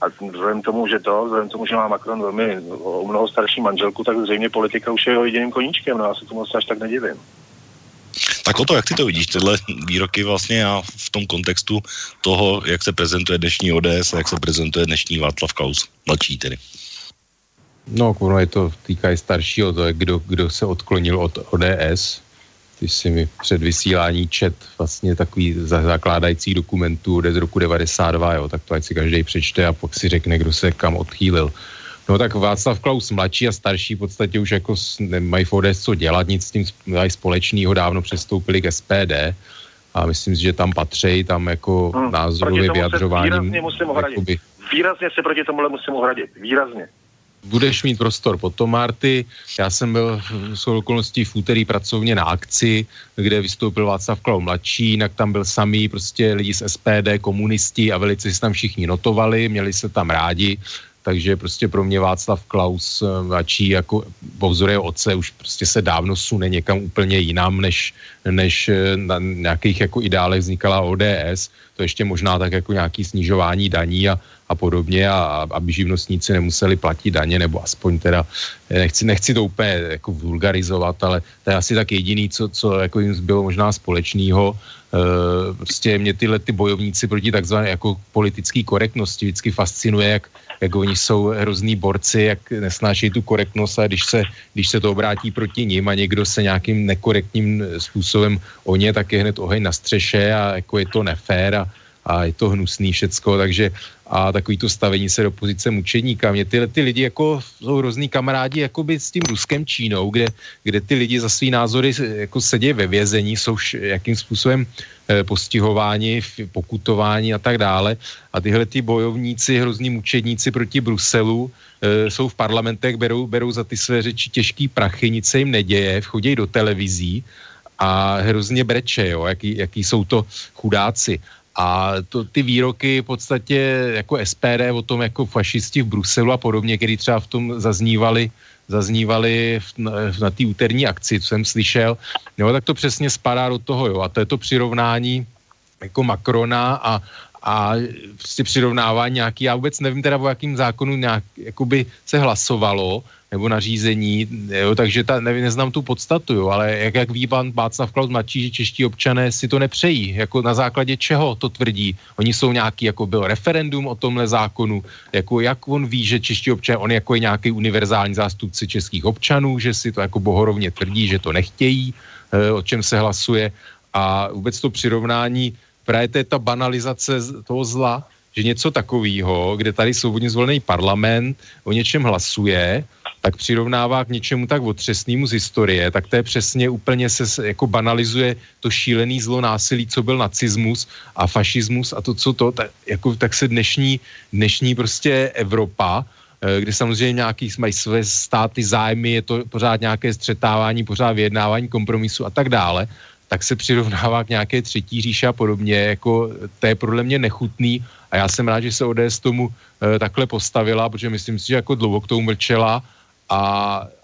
a vzhledem tomu, že to, vzhledem tomu, že má Macron velmi o mnoho starší manželku, tak zřejmě politika už je jeho jediným koníčkem, no já se tomu až tak nedivím. Tak o to, jak ty to vidíš, tyhle výroky vlastně a v tom kontextu toho, jak se prezentuje dnešní ODS a jak se prezentuje dnešní Václav Klaus, mladší tedy. No, ono je to týká i staršího, to je kdo, kdo se odklonil od ODS. Ty si mi před vysílání čet vlastně takový zakládající dokumentů z roku 92, jo, tak to ať si každý přečte a pak si řekne, kdo se kam odchýlil. No tak Václav Klaus mladší a starší v podstatě už jako nemají v ODS co dělat, nic s tím mají společného, dávno přestoupili k SPD a myslím si, že tam patří, tam jako hmm, názorově vyjadřování. Výrazně musím ohradit. Jakoby... Výrazně se proti tomuhle musím ohradit. Výrazně budeš mít prostor potom, Marty. Já jsem byl s okolností v úterý pracovně na akci, kde vystoupil Václav Klau mladší, jinak tam byl samý prostě lidi z SPD, komunisti a velice si tam všichni notovali, měli se tam rádi, takže prostě pro mě Václav Klaus eh, mladší jako po vzoru otce už prostě se dávno sune někam úplně jinam, než, než eh, na nějakých jako ideálech vznikala ODS, to ještě možná tak jako nějaký snižování daní a, a podobně a aby živnostníci nemuseli platit daně, nebo aspoň teda, nechci, nechci to úplně jako vulgarizovat, ale to je asi tak jediný, co, co jako jim bylo možná společného. E, prostě mě tyhle ty bojovníci proti takzvané jako politické korektnosti vždycky fascinuje, jak, jak oni jsou hrozný borci, jak nesnášejí tu korektnost a když se, když se to obrátí proti ním a někdo se nějakým nekorektním způsobem o ně, tak je hned oheň na střeše a jako je to nefér a, a je to hnusný všecko, takže a takový to stavení se do pozice mučeníka. Mě tyhle ty lidi jako jsou různý kamarádi jakoby s tím Ruskem Čínou, kde, kde ty lidi za svý názory jako sedí ve vězení, jsou š, jakým způsobem e, postihováni, pokutováni a tak dále. A tyhle ty bojovníci, hrozní mučedníci proti Bruselu e, jsou v parlamentech, berou, berou za ty své řeči těžký prachy, nic se jim neděje, chodí do televizí a hrozně breče, jo, jaký, jaký jsou to chudáci. A to, ty výroky v podstatě jako SPD o tom jako fašisti v Bruselu a podobně, který třeba v tom zaznívali, zaznívali v, na, na té úterní akci, co jsem slyšel, jo, tak to přesně spadá do toho, jo. A to je to přirovnání jako Macrona a, a prostě přirovnávání nějaký, já vůbec nevím teda o jakým zákonu nějak, jakoby se hlasovalo, nebo nařízení, jo, takže ta, nevím, neznám tu podstatu, jo, ale jak, jak ví pan Václav Klaus mladší, že čeští občané si to nepřejí, jako na základě čeho to tvrdí. Oni jsou nějaký, jako byl referendum o tomhle zákonu, jako jak on ví, že čeští občané, on jako je nějaký univerzální zástupce českých občanů, že si to jako bohorovně tvrdí, že to nechtějí, eh, o čem se hlasuje a vůbec to přirovnání, právě to je ta banalizace toho zla, že něco takového, kde tady svobodně zvolený parlament o něčem hlasuje, tak přirovnává k něčemu tak otřesnému z historie, tak to je přesně úplně se jako banalizuje to šílený zlo násilí, co byl nacismus a fašismus a to, co to, tak, jako, tak se dnešní, dnešní prostě Evropa, eh, kde samozřejmě nějaký mají své státy zájmy, je to pořád nějaké střetávání, pořád vyjednávání kompromisu a tak dále, tak se přirovnává k nějaké třetí říše a podobně, jako to je podle mě nechutný a já jsem rád, že se ODS tomu e, takhle postavila, protože myslím si, že jako dlouho k tomu mlčela a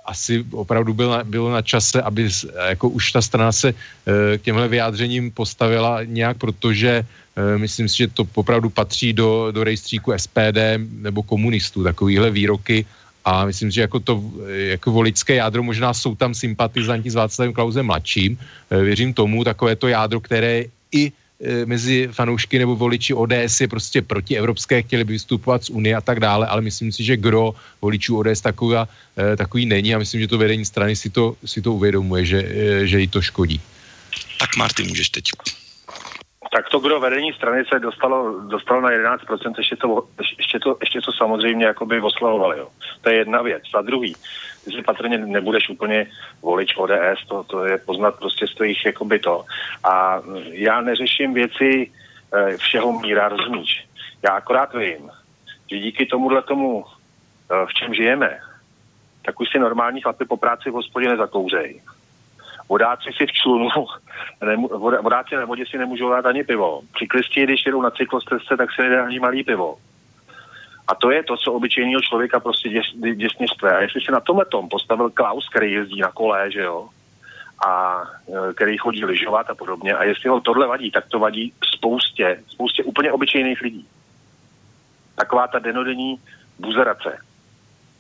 asi opravdu bylo na, bylo na čase, aby jako už ta strana se e, k těmhle vyjádřením postavila nějak, protože e, myslím si, že to opravdu patří do, do rejstříku SPD nebo komunistů, takovýhle výroky. A myslím, že jako to jako voličské jádro, možná jsou tam sympatizanti s Václavem Klausem mladším, věřím tomu, takové to jádro, které i Eh, mezi fanoušky nebo voliči ODS je prostě protievropské, chtěli by vystupovat z Unie a tak dále, ale myslím si, že gro voličů ODS takový, eh, takový není a myslím, že to vedení strany si to, si to uvědomuje, že, eh, že jí to škodí. Tak Marty, můžeš teď. Tak to kdo vedení strany se dostalo, dostalo na 11%, ještě to, ještě to, ještě to samozřejmě jakoby oslavovali. Jo. To je jedna věc. A druhý, ty si patrně nebudeš úplně volič ODS, to, to je poznat prostě z tvých jakoby to. A já neřeším věci e, všeho míra, rozumíš? Já akorát vím, že díky tomuhle tomu, e, v čem žijeme, tak už si normální chlapy po práci v hospodě nezakouřejí vodáci si v člunu, vodáci na vodě si nemůžou dát ani pivo. Cyklisti, když jedou na cyklostezce, tak si nedá ani malý pivo. A to je to, co obyčejného člověka prostě děs, děsně štve. A jestli se na tomhle tom postavil Klaus, který jezdí na kole, že jo, a e, který chodí lyžovat a podobně, a jestli ho tohle vadí, tak to vadí spoustě, spoustě úplně obyčejných lidí. Taková ta denodenní buzerace.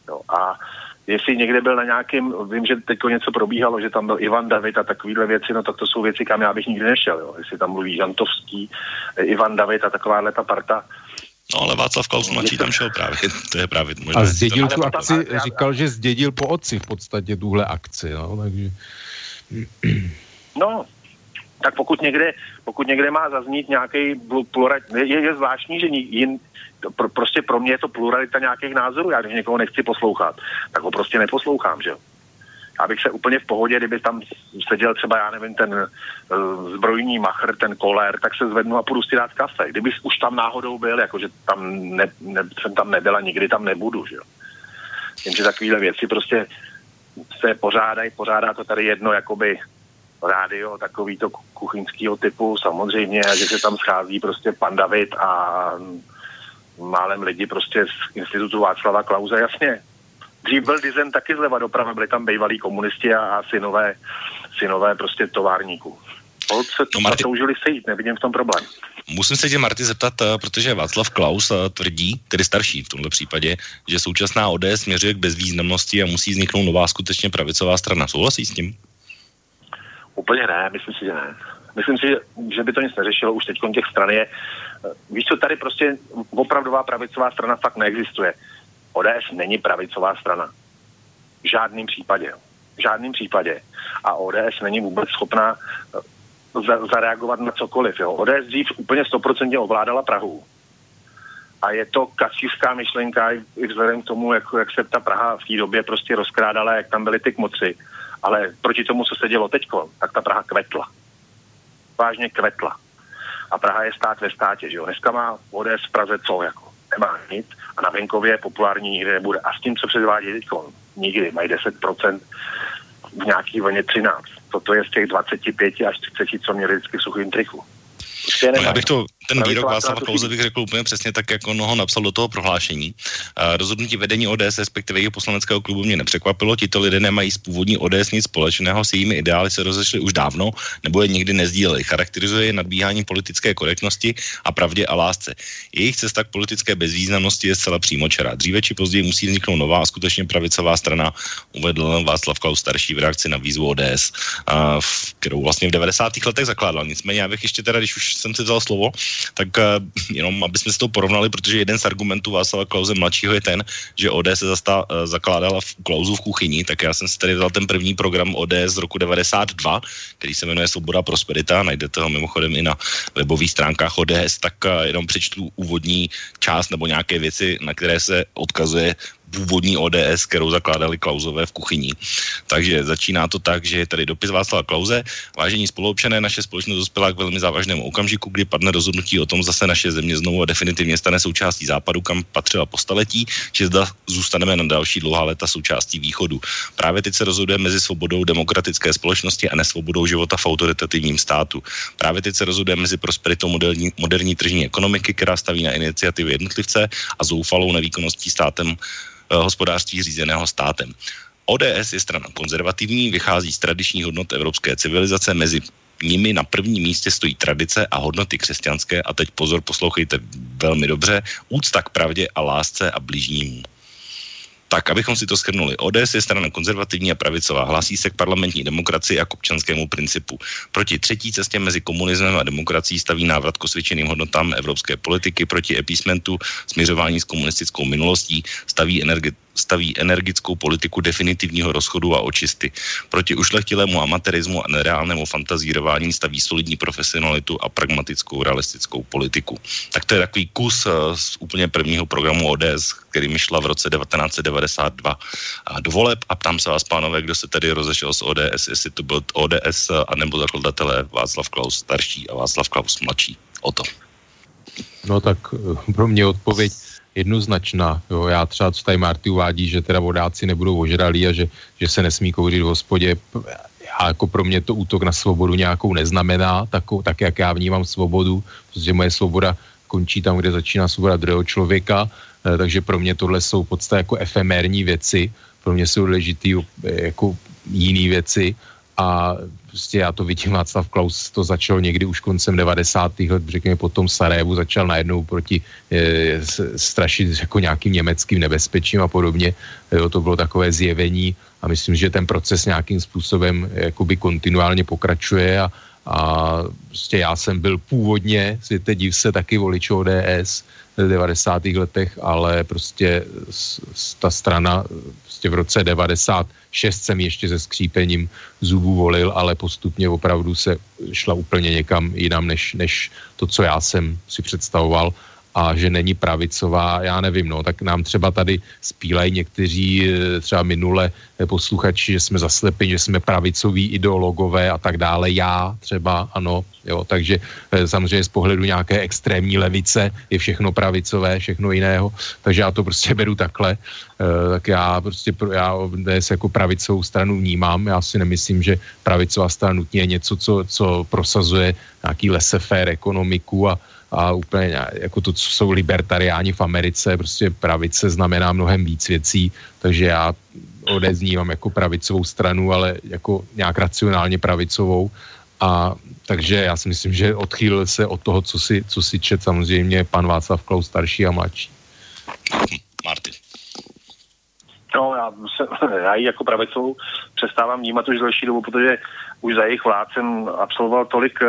Jo, a jestli někde byl na nějakém, vím, že teď něco probíhalo, že tam byl Ivan David a takovéhle věci, no tak to jsou věci, kam já bych nikdy nešel, jo. Jestli tam mluví Žantovský, Ivan David a takováhle ta parta, No ale Václav Klaus mladší tam šel právě, to je právě možná. A zdědil tu akci, říkal, že zdědil po otci v podstatě tuhle akci, no, takže... No, tak pokud někde, pokud někde má zaznít nějaký plural, je, je zvláštní, že jin, pro, prostě pro mě je to pluralita nějakých názorů. Já když někoho nechci poslouchat, tak ho prostě neposlouchám, že jo. Já bych se úplně v pohodě, kdyby tam seděl třeba, já nevím, ten uh, zbrojní machr, ten kolér, tak se zvednu a půjdu si dát kafe. Kdyby už tam náhodou byl, jakože tam ne, ne, jsem tam nebyla, nikdy tam nebudu, že jo. Jenže takovéhle věci prostě se pořádají, pořádá to tady jedno jakoby rádio takový to kuchyňského typu samozřejmě, že se tam schází prostě pan David a málem lidi prostě z institutu Václava Klauze, jasně. Dřív byl dizen taky zleva doprava, byli tam bývalí komunisti a, a synové, synové prostě továrníků. Se no, Marty... toužili sejít, nevidím v tom problém. Musím se tě, Marty, zeptat, eh, protože Václav Klaus eh, tvrdí, tedy starší v tomto případě, že současná ODS směřuje k bezvýznamnosti a musí vzniknout nová skutečně pravicová strana. Souhlasí s tím? Úplně ne, myslím si, že ne. Myslím si, že, že by to nic neřešilo, už teď těch stran je. Víš co, tady prostě opravdová pravicová strana fakt neexistuje. ODS není pravicová strana. V žádném případě. V žádném případě. A ODS není vůbec schopná eh, za, zareagovat na cokoliv. Jo. ODS dřív úplně stoprocentně ovládala Prahu. A je to kacířská myšlenka i vzhledem k tomu, jak, jak se ta Praha v té době prostě rozkrádala, jak tam byly ty kmoci. Ale proti tomu, co se dělo teď, tak ta Praha kvetla. Vážně kvetla. A Praha je stát ve státě, že jo. Dneska má ODS v Praze co, jako nemá nic a na venkově populární nikdy nebude. A s tím, co předvádí teď, nikdy mají 10% v nějaký vlně 13. Toto je z těch 25 až 30, co měli vždycky v suchým triku. Prostě no, já bych to, ten výrok Václava Klauze bych řekl úplně přesně tak, jak on ho napsal do toho prohlášení. Rozhodnutí vedení ODS, respektive jeho poslaneckého klubu, mě nepřekvapilo. Tito lidé nemají z původní ODS nic společného, s jejími ideály se rozešli už dávno, nebo je nikdy nezdíleli. Charakterizuje je nadbíhání politické korektnosti a pravdě a lásce. Jejich cesta k politické bezvýznamnosti je zcela přímočará. Dříve či později musí vzniknout nová a skutečně pravicová strana, uvedl Václav Klaus starší v reakci na výzvu ODS, kterou vlastně v 90. letech zakládal. Nicméně já bych ještě teda, když už jsem si vzal slovo, tak uh, jenom, aby jsme si to porovnali, protože jeden z argumentů Václava Klauze mladšího je ten, že ODS se zastá, uh, zakládala v Klauzu v kuchyni, tak já jsem si tady dal ten první program ODS z roku 92, který se jmenuje Svoboda Prosperita, najdete ho mimochodem i na webových stránkách ODS, tak uh, jenom přečtu úvodní část nebo nějaké věci, na které se odkazuje původní ODS, kterou zakládali Klauzové v kuchyni. Takže začíná to tak, že je tady dopis Václava Klauze. Vážení spoluobčané, naše společnost dospěla k velmi závažnému okamžiku, kdy padne rozhodnutí o tom, zase naše země znovu a definitivně stane součástí západu, kam patřila po staletí, či zda zůstaneme na další dlouhá léta součástí východu. Právě teď se rozhoduje mezi svobodou demokratické společnosti a nesvobodou života v autoritativním státu. Právě teď se rozhoduje mezi prosperitou moderní, moderní tržní ekonomiky, která staví na iniciativy jednotlivce a zoufalou nevýkonností státem hospodářství řízeného státem. ODS je strana konzervativní, vychází z tradičních hodnot evropské civilizace, mezi nimi na prvním místě stojí tradice a hodnoty křesťanské a teď pozor, poslouchejte velmi dobře, úcta k pravdě a lásce a blížnímu. Tak, abychom si to schrnuli. ODS je strana konzervativní a pravicová. Hlásí se k parlamentní demokracii a k občanskému principu. Proti třetí cestě mezi komunismem a demokracií staví návrat k osvědčeným hodnotám evropské politiky, proti epísmentu směřování s komunistickou minulostí, staví energi- staví energickou politiku definitivního rozchodu a očisty. Proti ušlechtilému amatérismu a nereálnému fantazírování staví solidní profesionalitu a pragmatickou realistickou politiku. Tak to je takový kus uh, z úplně prvního programu ODS, který mi šla v roce 1992 do voleb a ptám se vás, pánové, kdo se tady rozešel z ODS, jestli to byl ODS eh, anebo zakladatelé Václav Klaus starší a Václav Klaus mladší. O to. No tak eh, pro mě odpověď jednoznačná. Jo. Já třeba, co tady Marty uvádí, že teda vodáci nebudou ožralí a že, že se nesmí kouřit v hospodě. Já, jako pro mě to útok na svobodu nějakou neznamená, tak, tak jak já vnímám svobodu, protože moje svoboda končí tam, kde začíná svoboda druhého člověka, eh, takže pro mě tohle jsou podstatě jako efemérní věci, pro mě jsou důležitý eh, jako jiný věci a prostě já to vidím, Václav Klaus to začal někdy už koncem 90. let, řekněme potom Sarajevu, začal najednou proti e, strašit jako nějakým německým nebezpečím a podobně. Jo, to bylo takové zjevení a myslím, že ten proces nějakým způsobem jakoby kontinuálně pokračuje a, a prostě já jsem byl původně, světe div se, taky volič ODS v 90. letech, ale prostě ta strana prostě v roce 90 šest jsem ještě se skřípením zubů volil, ale postupně opravdu se šla úplně někam jinam, než, než to, co já jsem si představoval a že není pravicová, já nevím, no, tak nám třeba tady spílají někteří eh, třeba minule eh, posluchači, že jsme zaslepeni, že jsme pravicoví ideologové a tak dále, já třeba, ano, jo, takže eh, samozřejmě z pohledu nějaké extrémní levice je všechno pravicové, všechno jiného, takže já to prostě beru takhle, tak já prostě, já dnes jako pravicovou stranu vnímám, já si nemyslím, že pravicová strana nutně je něco, co, co prosazuje nějaký laissez-faire ekonomiku a, a úplně jako to, co jsou libertariáni v Americe, prostě pravice znamená mnohem víc věcí, takže já odeznívám jako pravicovou stranu, ale jako nějak racionálně pravicovou a takže já si myslím, že odchýlil se od toho, co si, co si čet samozřejmě pan Václav Klaus starší a mladší. Martin. No, já, se, já ji jako pravicovou přestávám vnímat už delší dobu, protože už za jejich vlád jsem absolvoval tolik uh,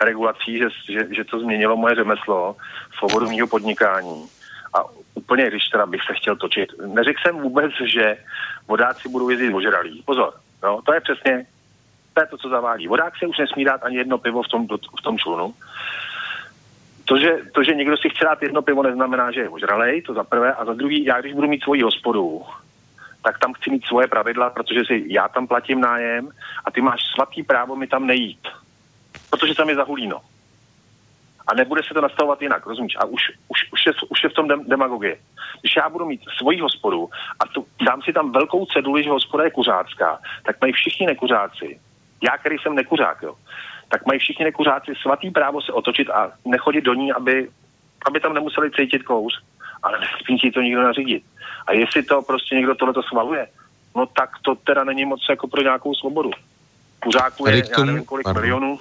regulací, že, že, že to změnilo moje řemeslo, svobodu mého podnikání. A úplně, když teda bych se chtěl točit, neřekl jsem vůbec, že vodáci budou jezdit ožralí. Pozor, no, to je přesně, to je to, co zavádí. Vodák se už nesmí dát ani jedno pivo v tom, v tom člunu. To že, to, že někdo si chce dát jedno pivo, neznamená, že je ožralej, to za prvé. A za druhý, já když budu mít svoji hospodu, tak tam chci mít svoje pravidla, protože si já tam platím nájem a ty máš svatý právo mi tam nejít protože tam je zahulíno. A nebude se to nastavovat jinak, rozumíš? A už, už, už, je, už je v tom dem, demagogie. Když já budu mít svoji hospodu a tu, dám si tam velkou ceduli, že hospoda je kuřácká, tak mají všichni nekuřáci, já, který jsem nekuřák, jo, tak mají všichni nekuřáci svatý právo se otočit a nechodit do ní, aby, aby tam nemuseli cítit kouř. Ale nesmí si to nikdo nařídit. A jestli to prostě někdo tohleto schvaluje, no tak to teda není moc jako pro nějakou svobodu. Kuřáků je, já nevím kolik milionů,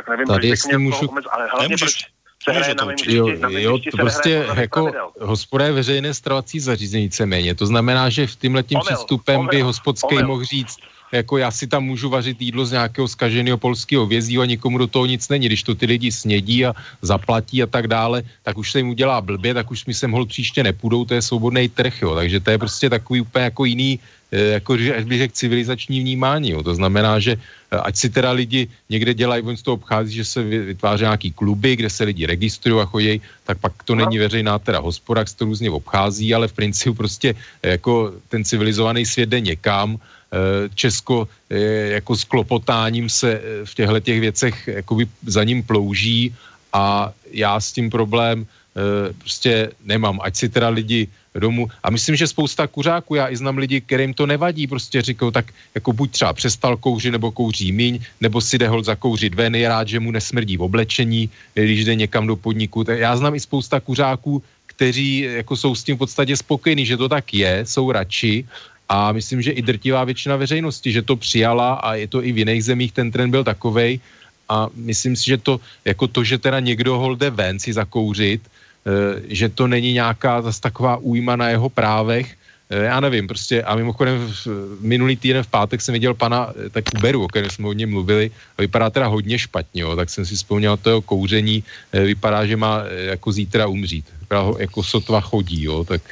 tak nevím, Tady proč jestli můžu... omez, ale hlavně Nemůžeš. proč se hraje na jo, jo, to prostě jako hospoda je veřejné stravací zařízení víceméně. To znamená, že v tímhle tím přístupem by hospodský mohl říct, jako já si tam můžu vařit jídlo z nějakého skaženého polského vězího a nikomu do toho nic není. Když to ty lidi snědí a zaplatí a tak dále, tak už se jim udělá blbě, tak už mi sem hol příště nepůjdou, to je svobodný trh, jo. Takže to je prostě takový úplně jako jiný, jako, až bych řekl, civilizační vnímání. Jo. To znamená, že ať si teda lidi někde dělají, oni z toho obchází, že se vytváří nějaký kluby, kde se lidi registrují a chodí, tak pak to není veřejná teda hospoda, se to různě obchází, ale v principu prostě jako ten civilizovaný svět jde někam, Česko jako s klopotáním se v těchto těch věcech jakoby za ním plouží a já s tím problém prostě nemám. Ať si teda lidi domů. A myslím, že spousta kuřáků, já i znám lidi, kterým to nevadí, prostě říkou, tak jako buď třeba přestal kouřit, nebo kouří míň, nebo si jde hol zakouřit ven, je rád, že mu nesmrdí v oblečení, když jde někam do podniku. Já znám i spousta kuřáků, kteří jako jsou s tím v podstatě spokojení, že to tak je, jsou radši a myslím, že i drtivá většina veřejnosti, že to přijala a je to i v jiných zemích, ten trend byl takovej a myslím si, že to, jako to, že teda někdo hol jde ven si zakouřit, Eh, že to není nějaká zase taková újma na jeho právech, eh, já nevím, prostě a mimochodem v, minulý týden v pátek jsem viděl pana eh, tak Uberu, o kterém jsme hodně mluvili, a vypadá teda hodně špatně, jo, tak jsem si vzpomněl to jeho kouření, vypadá, že má jako zítra umřít, vypadá ho, jako sotva chodí, jo, tak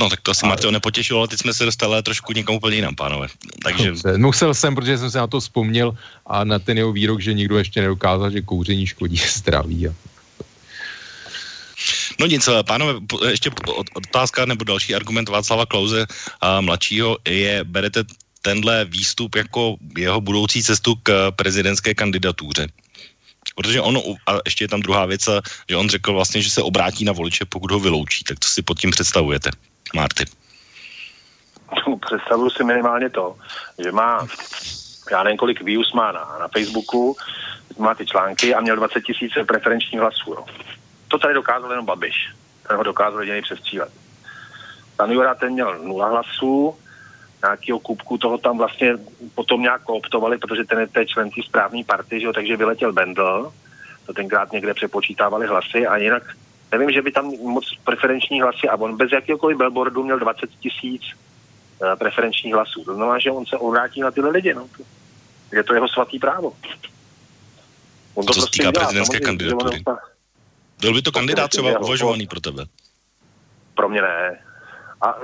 No tak to asi Martio nepotěšilo, ale teď jsme se dostali trošku někam úplně jinam, pánové. Takže... Dobře, musel jsem, protože jsem se na to vzpomněl a na ten jeho výrok, že nikdo ještě nedokázal, že kouření škodí zdraví. A... No nic, eh, pánové, ještě otázka nebo další argument Václava Klauze a mladšího je, berete tenhle výstup jako jeho budoucí cestu k prezidentské kandidatuře? Protože on, a ještě je tam druhá věc, že on řekl vlastně, že se obrátí na voliče, pokud ho vyloučí. Tak co si pod tím představujete, Marty? Představuju si minimálně to, že má, já nevím, kolik views má na, na Facebooku, má ty články a měl 20 tisíc preferenčních hlasů. No. To tady dokázal jenom Babiš. Ten ho dokázal jediný přestřílet. Pan Jura ten měl nula hlasů, nějakého kubku toho tam vlastně potom nějak kooptovali, protože ten je té člen té správné party, že jo, takže vyletěl Bendel, to tenkrát někde přepočítávali hlasy a jinak nevím, že by tam moc preferenční hlasy a on bez jakéhokoliv billboardu měl 20 tisíc uh, preferenčních hlasů. To znamená, že on se obrátí na tyhle lidi. No. Je to jeho svatý právo. On to co prostě týká prezidentské kandidatury. Byl by to kandidát třeba uvažovaný pro tebe? Pro mě ne. A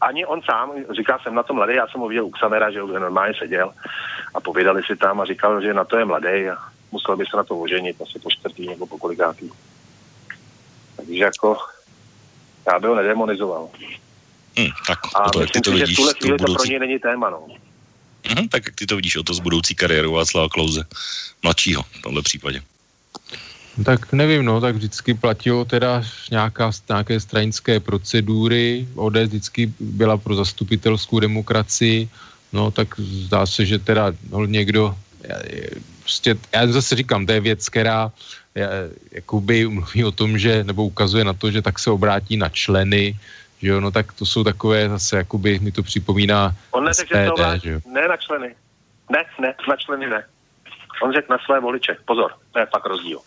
ani on sám, říká jsem na to mladý, já jsem ho viděl u Xanera, že normálně seděl a povídali si tam a říkal, že na to je mladý a musel by se na to oženit asi po čtvrtý nebo po kolikátý. Takže jako já bych ho nedemonizoval. Hmm, tak a to, myslím si, že v tuhle chvíli budoucí... to pro něj není téma, no. Hmm, tak jak ty to vidíš o to z budoucí kariéru Václava Klauze, mladšího v tomhle případě? Tak nevím, no, tak vždycky platilo teda nějaká, nějaké stranické procedury, ODS vždycky byla pro zastupitelskou demokracii, no tak zdá se, že teda no, někdo, prostě, já zase říkám, to je věc, která jakoby mluví o tom, že, nebo ukazuje na to, že tak se obrátí na členy, že jo, no tak to jsou takové zase, jakoby mi to připomíná On neřekl, že se obrátí, ne na členy, ne, ne, na členy ne. On řekl na své voliče, pozor, to je pak rozdíl.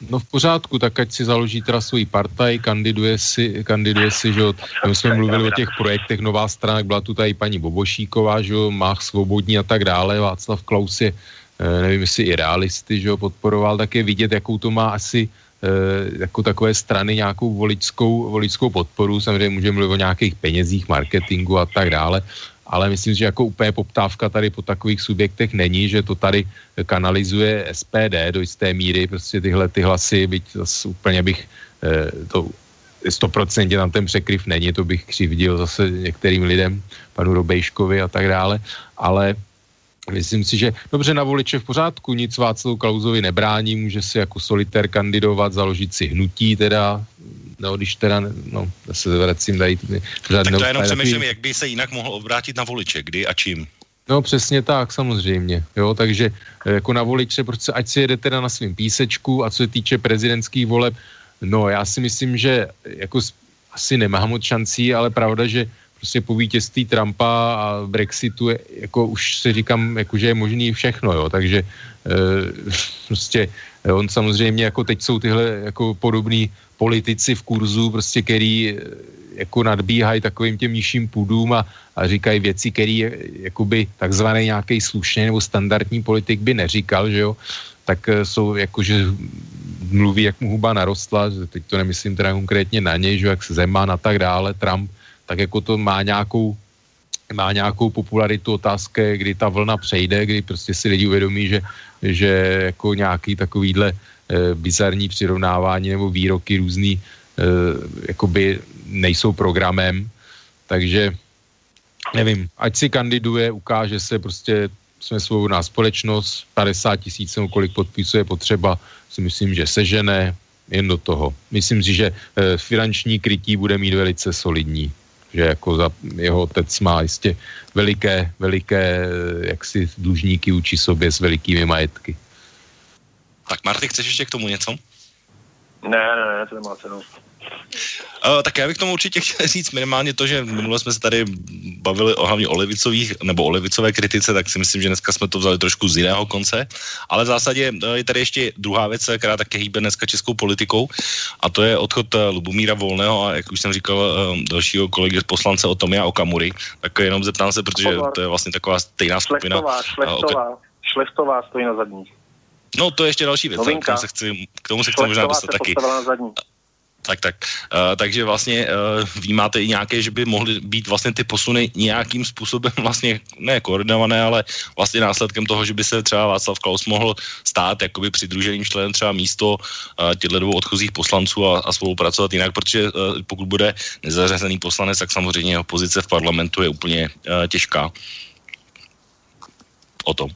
No v pořádku, tak ať si založí teda svůj partaj, kandiduje si, kandiduje si, že my jsme mluvili o těch projektech Nová strana, byla tu tady paní Bobošíková, že jo, Mách Svobodní a tak dále, Václav Klaus je, eh, nevím, jestli i realisty, že jo, podporoval, tak je vidět, jakou to má asi eh, jako takové strany nějakou voličskou, voličskou podporu, samozřejmě můžeme mluvit o nějakých penězích, marketingu a tak dále, ale myslím, že jako úplně poptávka tady po takových subjektech není, že to tady kanalizuje SPD do jisté míry, prostě tyhle ty hlasy, byť zase úplně bych eh, to stoprocentně tam ten překryv není, to bych křivdil zase některým lidem, panu Robejškovi a tak dále, ale Myslím si, že dobře na voliče v pořádku, nic Václavu Klauzovi nebrání, může si jako solitér kandidovat, založit si hnutí teda, no když teda, no, se vracím tady. Tak to jenom přemýšlím, jak by se jinak mohl obrátit na voliče, kdy a čím. No přesně tak, samozřejmě. Jo, takže eh, jako na voliče, prostě ať si jede teda na svým písečku a co se týče prezidentských voleb, no já si myslím, že jako asi nemá moc šancí, ale pravda, že prostě po vítězství Trumpa a Brexitu je, jako už si říkám, jako, že je možný všechno, jo, takže e, prostě on samozřejmě, jako teď jsou tyhle jako podobný politici v kurzu, prostě, který eh, jako nadbíhají takovým těm nižším půdům a, a říkají věci, které jakoby takzvaný nějaký slušný nebo standardní politik by neříkal, že jo, tak eh, jsou jakože mluví, jak mu huba narostla, že teď to nemyslím teda konkrétně na něj, že jak se Zeman a tak dále, Trump, tak jako to má nějakou má nějakou popularitu, otázka je, kdy ta vlna přejde, kdy prostě si lidi uvědomí, že, že jako nějaký takovýhle e, bizarní přirovnávání nebo výroky různý e, jakoby nejsou programem, takže nevím, ať si kandiduje, ukáže se prostě jsme svobodná společnost, 50 tisíc nebo kolik podpisů je potřeba, si myslím, že sežené, jen do toho. Myslím si, že e, finanční krytí bude mít velice solidní že jako za jeho otec má jistě veliké, veliké jaksi dlužníky učí sobě s velikými majetky. Tak Marty, chceš ještě k tomu něco? Ne, ne, ne, to nemá cenu. Uh, tak já bych tomu určitě chtěl říct minimálně to, že minule jsme se tady bavili o hlavně o levicových nebo o levicové kritice, tak si myslím, že dneska jsme to vzali trošku z jiného konce. Ale v zásadě uh, je tady ještě druhá věc, která také hýbe dneska českou politikou, a to je odchod uh, Lubomíra Volného a jak už jsem říkal dalšího kolegy poslance o Tomia Okamury, tak jenom zeptám se, protože to je vlastně taková stejná skupina. Šlechtová, šlechtová, šlechtová stojí na zadní. No to je ještě další věc, k tomu se chci, k tomu se chci možná dostat taky. Tak, tak. Uh, takže vlastně uh, vy máte i nějaké, že by mohly být vlastně ty posuny nějakým způsobem vlastně ne koordinované, ale vlastně následkem toho, že by se třeba Václav Klaus mohl stát jakoby přidruženým členem třeba místo uh, těchto dvou odchozích poslanců a, a spolupracovat jinak, protože uh, pokud bude nezařazený poslanec, tak samozřejmě jeho pozice v parlamentu je úplně uh, těžká. O tom.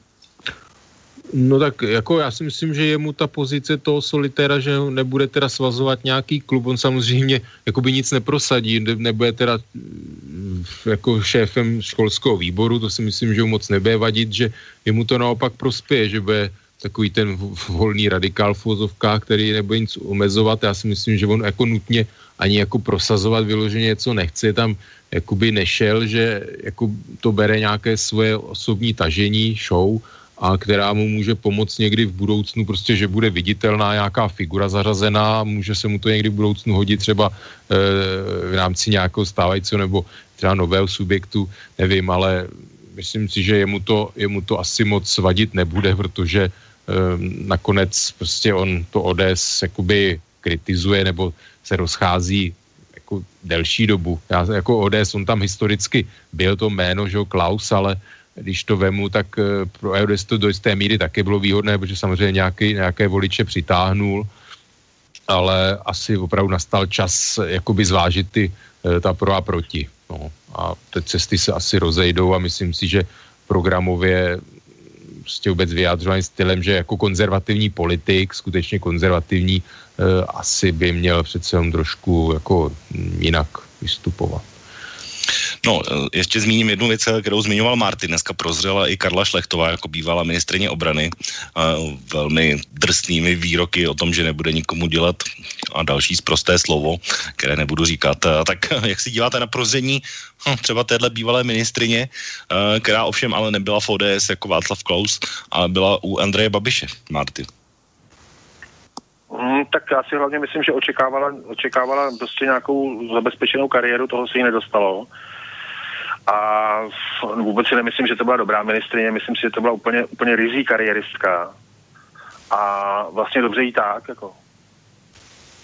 No tak jako já si myslím, že je mu ta pozice toho solitéra, že nebude teda svazovat nějaký klub, on samozřejmě jakoby nic neprosadí, nebude teda mm, jako šéfem školského výboru, to si myslím, že mu moc nebude vadit, že jemu to naopak prospěje, že bude takový ten volný radikál v vozovkách, který nebude nic omezovat. Já si myslím, že on jako nutně ani jako prosazovat vyloženě něco nechce, tam jakoby nešel, že jako to bere nějaké svoje osobní tažení, show, a která mu může pomoct někdy v budoucnu, prostě, že bude viditelná nějaká figura zařazená, může se mu to někdy v budoucnu hodit třeba e, v rámci nějakého stávajícího nebo třeba nového subjektu, nevím, ale myslím si, že jemu to, jemu to asi moc vadit nebude, protože e, nakonec prostě on to ODS jakoby kritizuje nebo se rozchází jako delší dobu. Já, jako ODS, on tam historicky byl to jméno, že jo, Klaus, ale když to vemu, tak eh, pro EODES to do jisté míry také bylo výhodné, protože samozřejmě nějaký, nějaké voliče přitáhnul, ale asi opravdu nastal čas jakoby zvážit ty, eh, ta pro a proti. No. A ty cesty se asi rozejdou a myslím si, že programově prostě vůbec vyjádřovaný stylem, že jako konzervativní politik, skutečně konzervativní, eh, asi by měl přece jenom trošku jako jinak vystupovat. No, eh, ještě zmíním jednu věc, kterou zmiňoval Martin. Dneska prozřela i Karla Šlechtová jako bývalá ministrině obrany velmi drsnými výroky o tom, že nebude nikomu dělat a další zprosté slovo, které nebudu říkat. Tak jak si díváte na prozření hm, třeba téhle bývalé ministrině, eh, která ovšem ale nebyla v ODS jako Václav Klaus, ale byla u Andreje Babiše, Martin? Hmm, tak já si hlavně myslím, že očekávala, očekávala prostě nějakou zabezpečenou kariéru, toho se jí nedostalo a vůbec si nemyslím, že to byla dobrá ministrině, myslím si, že to byla úplně, úplně rizí kariéristka. A vlastně dobře jí tak, jako.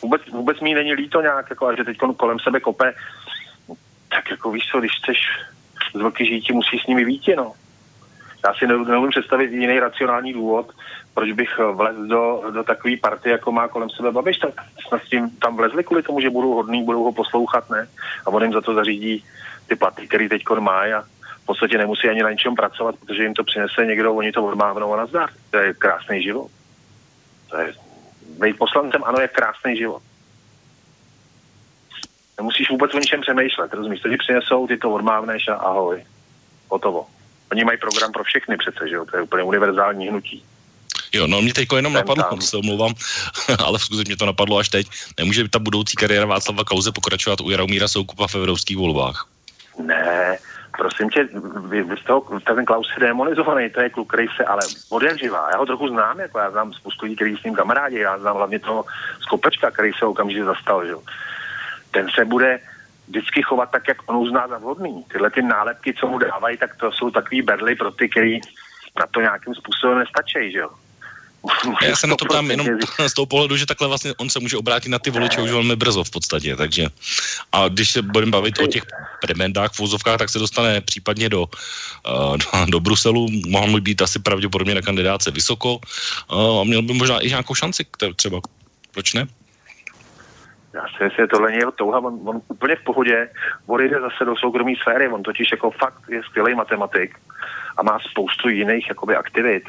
Vůbec, vůbec mi není líto nějak, jako, a že teď kolem sebe kope, tak jako víš co, když chceš z velký žítí, musíš s nimi víti, no. Já si neumím představit jiný racionální důvod, proč bych vlez do, do takové party, jako má kolem sebe Babiš, tak snad s tím tam vlezli kvůli tomu, že budou hodný, budou ho poslouchat, ne? A on jim za to zařídí ty platy, který teď má a v podstatě nemusí ani na ničem pracovat, protože jim to přinese někdo, oni to odmávnou a nazdar. To je krásný život. To je, být poslancem, ano, je krásný život. Nemusíš vůbec o ničem přemýšlet, rozumíš? To ti přinesou, ty to odmávneš a ahoj. Hotovo. Oni mají program pro všechny přece, že jo? To je úplně univerzální hnutí. Jo, no mě teď jenom napadlo, tam. se omlouvám, ale v skutečně mě to napadlo až teď. Nemůže ta budoucí kariéra Václava Kauze pokračovat u Jaromíra Soukupa v evropských volbách? Ne, prosím tě, vy, vy z toho, ten Klaus je demonizovaný, to je kluk, který se, ale od jak živá, já ho trochu znám, jako já znám spoustu lidí, který s ním kamarádi, já znám hlavně toho skopečka, který se okamžitě zastal, že Ten se bude vždycky chovat tak, jak on uzná za vhodný. Tyhle ty nálepky, co mu dávají, tak to jsou takový berly pro ty, který na to nějakým způsobem nestačí, že jo. Já se na to ptám jenom z toho pohledu, že takhle vlastně on se může obrátit na ty voliče už velmi brzo v podstatě, takže a když se budeme bavit o těch premendách v vozovkách, tak se dostane případně do, do, do Bruselu, mohl by být asi pravděpodobně na kandidáce vysoko uh, a měl by možná i nějakou šanci třeba, proč ne? Já si myslím, že tohle je jeho touha, on, on úplně v pohodě odejde zase do soukromé sféry, on totiž jako fakt je skvělý matematik a má spoustu jiných jakoby aktivit.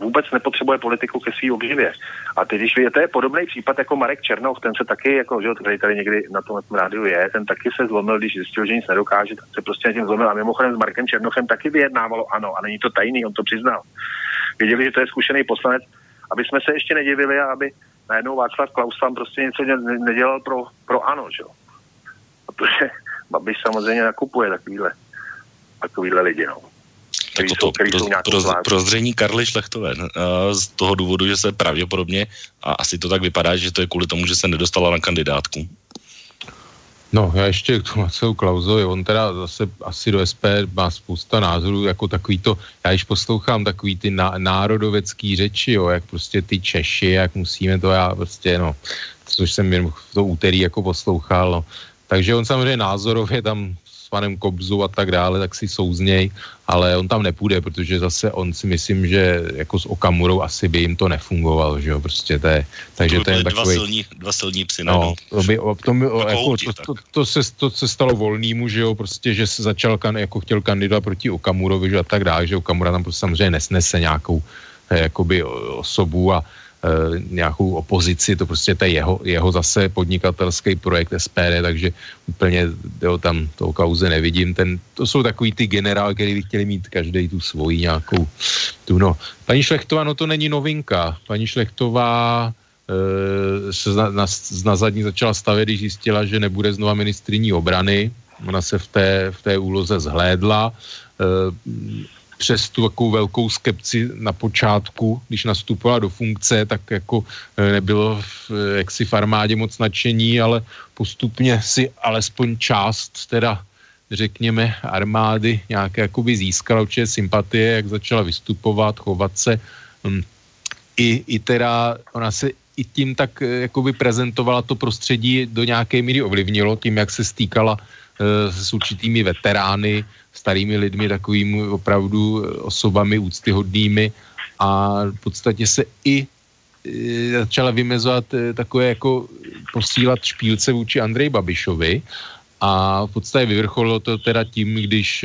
Vůbec nepotřebuje politiku ke své obživě. A teď, když to je podobný případ jako Marek Černoch, ten se taky, jako, že tady, tady někdy na tom, tom rádiu je, ten taky se zlomil, když zjistil, že nic nedokáže, tak se prostě tím zlomil. A mimochodem s Markem Černochem taky vyjednávalo, ano, a není to tajný, on to přiznal. Věděli, že to je zkušený poslanec, aby jsme se ještě nedivili a aby najednou Václav Klaus tam prostě něco nedělal pro, pro ano, že jo. Protože Babiš samozřejmě nakupuje takovýhle, takovýhle lidi, no. Tak to, pro, pro, prozření Karly Šlechtové z toho důvodu, že se pravděpodobně, a asi to tak vypadá, že to je kvůli tomu, že se nedostala na kandidátku. No, já ještě k tomu Marcelu Klauzovi, on teda zase asi do SP má spousta názorů, jako takový to, já když poslouchám takový ty ná, národovecký řeči, jo, jak prostě ty Češi, jak musíme to, já prostě, no, což jsem jen v to úterý jako poslouchal, no. Takže on samozřejmě názorově tam panem Kobzu a tak dále, tak si souzněj, ale on tam nepůjde, protože zase on si myslím, že jako s Okamurou asi by jim to nefungovalo, že jo, prostě to je, takže to, to je dva takový... Silní, dva silní psy, no, to, by, to, by, jako, to, to, to, se, to se stalo volnýmu, že jo, prostě, že se začal, kan, jako chtěl kandidovat proti Okamurovi, že a tak dále, že Okamura tam prostě samozřejmě nesnese nějakou eh, jakoby osobu a nějakou opozici, to prostě to je jeho, jeho zase podnikatelský projekt SPD, takže úplně jo, tam toho kauze nevidím. Ten, to jsou takový ty generál, který by chtěli mít každý tu svoji nějakou tu no. Paní Šlechtová, no to není novinka. Paní Šlechtová e, se na, na, na zadní začala stavět, když zjistila, že nebude znova ministriní obrany. Ona se v té, v té úloze zhlédla. E, přes tu takovou velkou skepci na počátku, když nastupovala do funkce, tak jako e, nebylo v, e, jaksi v armádě moc nadšení, ale postupně si alespoň část teda řekněme armády nějaké jakoby získala určitě sympatie, jak začala vystupovat, chovat se. Hm. I, I teda ona se i tím tak e, jakoby prezentovala to prostředí do nějaké míry ovlivnilo, tím, jak se stýkala s určitými veterány, starými lidmi, takovými opravdu osobami úctyhodnými a v podstatě se i e, začala vymezovat e, takové jako posílat špílce vůči Andrej Babišovi a v podstatě vyvrcholilo to teda tím, když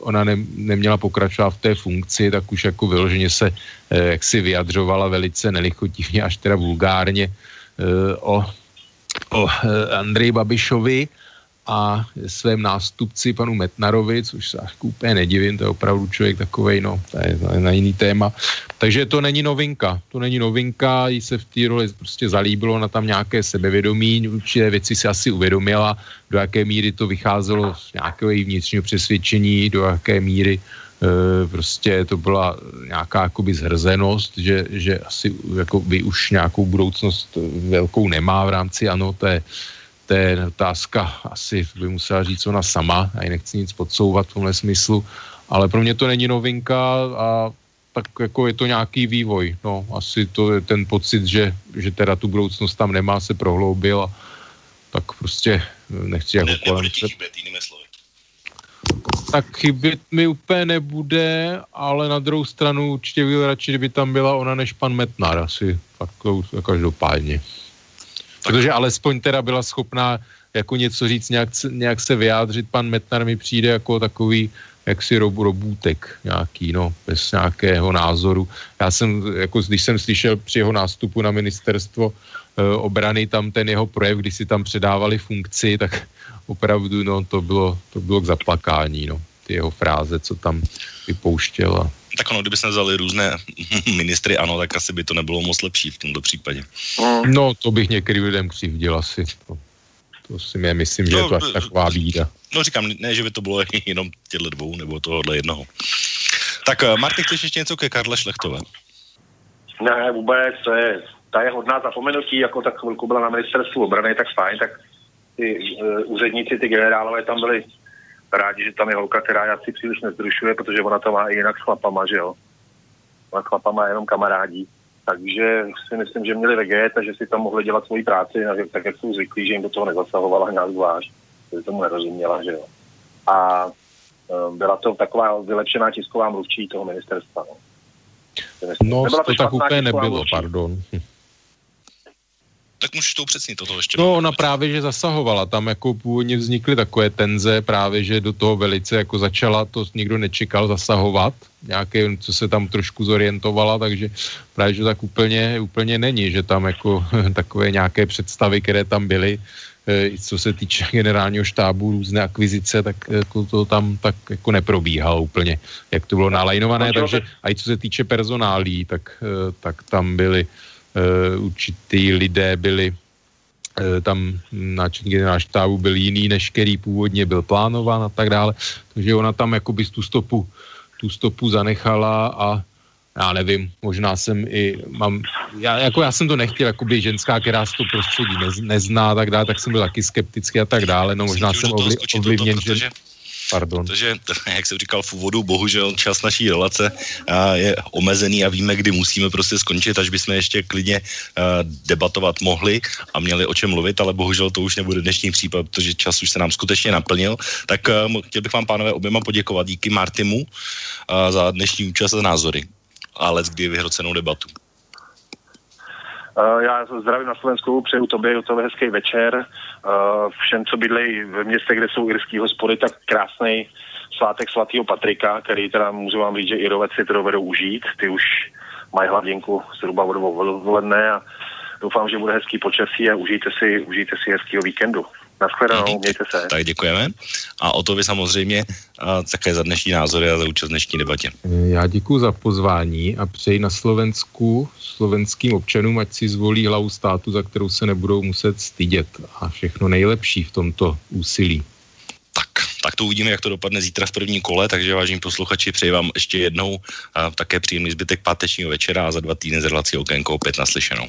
ona ne, neměla pokračovat v té funkci, tak už jako vyloženě se jak si vyjadřovala velice nelichotivně až teda vulgárně o, o Andrej Babišovi a svém nástupci panu Metnarovi, což se až úplně nedivím, to je opravdu člověk takovej, no, to je na jiný téma. Takže to není novinka, to není novinka, jí se v té roli prostě zalíbilo na tam nějaké sebevědomí, určité věci si asi uvědomila, do jaké míry to vycházelo z nějakého její vnitřního přesvědčení, do jaké míry e, prostě to byla nějaká jakoby zhrzenost, že, že asi jako by už nějakou budoucnost velkou nemá v rámci ano, je to je otázka, asi by musela říct ona sama, a nechci nic podsouvat v tomhle smyslu, ale pro mě to není novinka a tak jako je to nějaký vývoj. No, asi to je ten pocit, že, že teda tu budoucnost tam nemá, se prohloubil a tak prostě nechci jako ne, kolem. Chybět, Tak chybět mi úplně nebude, ale na druhou stranu určitě byl radši, kdyby tam byla ona než pan Metnar, asi fakt každopádně. Protože alespoň teda byla schopná jako něco říct, nějak, nějak se vyjádřit. Pan Metnar mi přijde jako takový jaksi rob, robůtek nějaký, no, bez nějakého názoru. Já jsem, jako když jsem slyšel při jeho nástupu na ministerstvo e, obrany tam ten jeho projev, když si tam předávali funkci, tak opravdu, no, to bylo, to bylo k zaplakání, no, ty jeho fráze, co tam vypouštěl tak ono, kdyby jsme vzali různé ministry, ano, tak asi by to nebylo moc lepší v tomto případě. No, to bych některým lidem křivdil asi. To, to si mě myslím, že no, je to až taková bída. No říkám, ne, že by to bylo jenom těchto dvou nebo tohohle jednoho. Tak eh, Marty, chceš ještě něco ke Karle Šlechtové? Ne, vůbec, to je, ta je hodná zapomenutí, jako tak chvilku byla na ministerstvu obrany, tak fajn, tak ty uh, úředníci, ty generálové tam byli rádi, že tam je holka, která asi příliš nezrušuje, protože ona to má i jinak s chlapama, že jo. Ona s chlapama jenom kamarádí. takže si myslím, že měli veget a že si tam mohli dělat svoji práci, tak jak jsou zvyklí, že jim do toho nezasahovala nějak zvlášť, že tomu nerozuměla, že jo. A um, byla to taková vylepšená tisková mluvčí toho ministerstva. No, no to, to tak úplně nebylo, mluvčí. pardon. Tak můžeš to upřesnit toto ještě. No ona právě, že zasahovala, tam jako původně vznikly takové tenze, právě, že do toho velice jako začala, to nikdo nečekal zasahovat, nějaké, co se tam trošku zorientovala, takže právě, že tak úplně, úplně není, že tam jako takové nějaké představy, které tam byly, eh, co se týče generálního štábu, různé akvizice, tak jako to tam tak jako neprobíhalo úplně, jak to bylo nalajnované, takže a i co se týče personálí, tak, eh, tak tam byly určitý lidé byli uh, tam náčelník generální štábu byl jiný, než který původně byl plánován a tak dále. Takže ona tam jakoby tu stopu, tu stopu zanechala a já nevím, možná jsem i, mám, já, jako já jsem to nechtěl, jakoby ženská, která to prostředí nez, nezná, tak dále, tak jsem byl taky skeptický a tak dále, no možná jsem ovli, ovlivněn, že... Pardon. Protože, jak jsem říkal v úvodu, bohužel čas naší relace je omezený a víme, kdy musíme prostě skončit, až bychom ještě klidně debatovat mohli a měli o čem mluvit, ale bohužel to už nebude dnešní případ, protože čas už se nám skutečně naplnil. Tak chtěl bych vám, pánové, oběma poděkovat díky Martimu za dnešní účast a názory a let kdy vyhrocenou debatu. Uh, já zdravím na Slovensku, přeju tobě to hezký večer. Uh, všem, co bydlejí ve městě, kde jsou irský hospody, tak krásný svátek svatého Patrika, který teda můžu vám říct, že Irovec si to dovedou užít. Ty už mají hladinku zhruba od a doufám, že bude hezký počasí a užijte si, užijte si hezkýho víkendu. Naschledanou, mějte se. Tak děkujeme. A o to vy samozřejmě a také za dnešní názory a za účast dnešní debatě. Já děkuji za pozvání a přeji na Slovensku slovenským občanům, ať si zvolí hlavu státu, za kterou se nebudou muset stydět a všechno nejlepší v tomto úsilí. Tak, tak to uvidíme, jak to dopadne zítra v prvním kole, takže vážení posluchači, přeji vám ještě jednou a také příjemný zbytek pátečního večera a za dva týdny z relací okénko opět naslyšenou.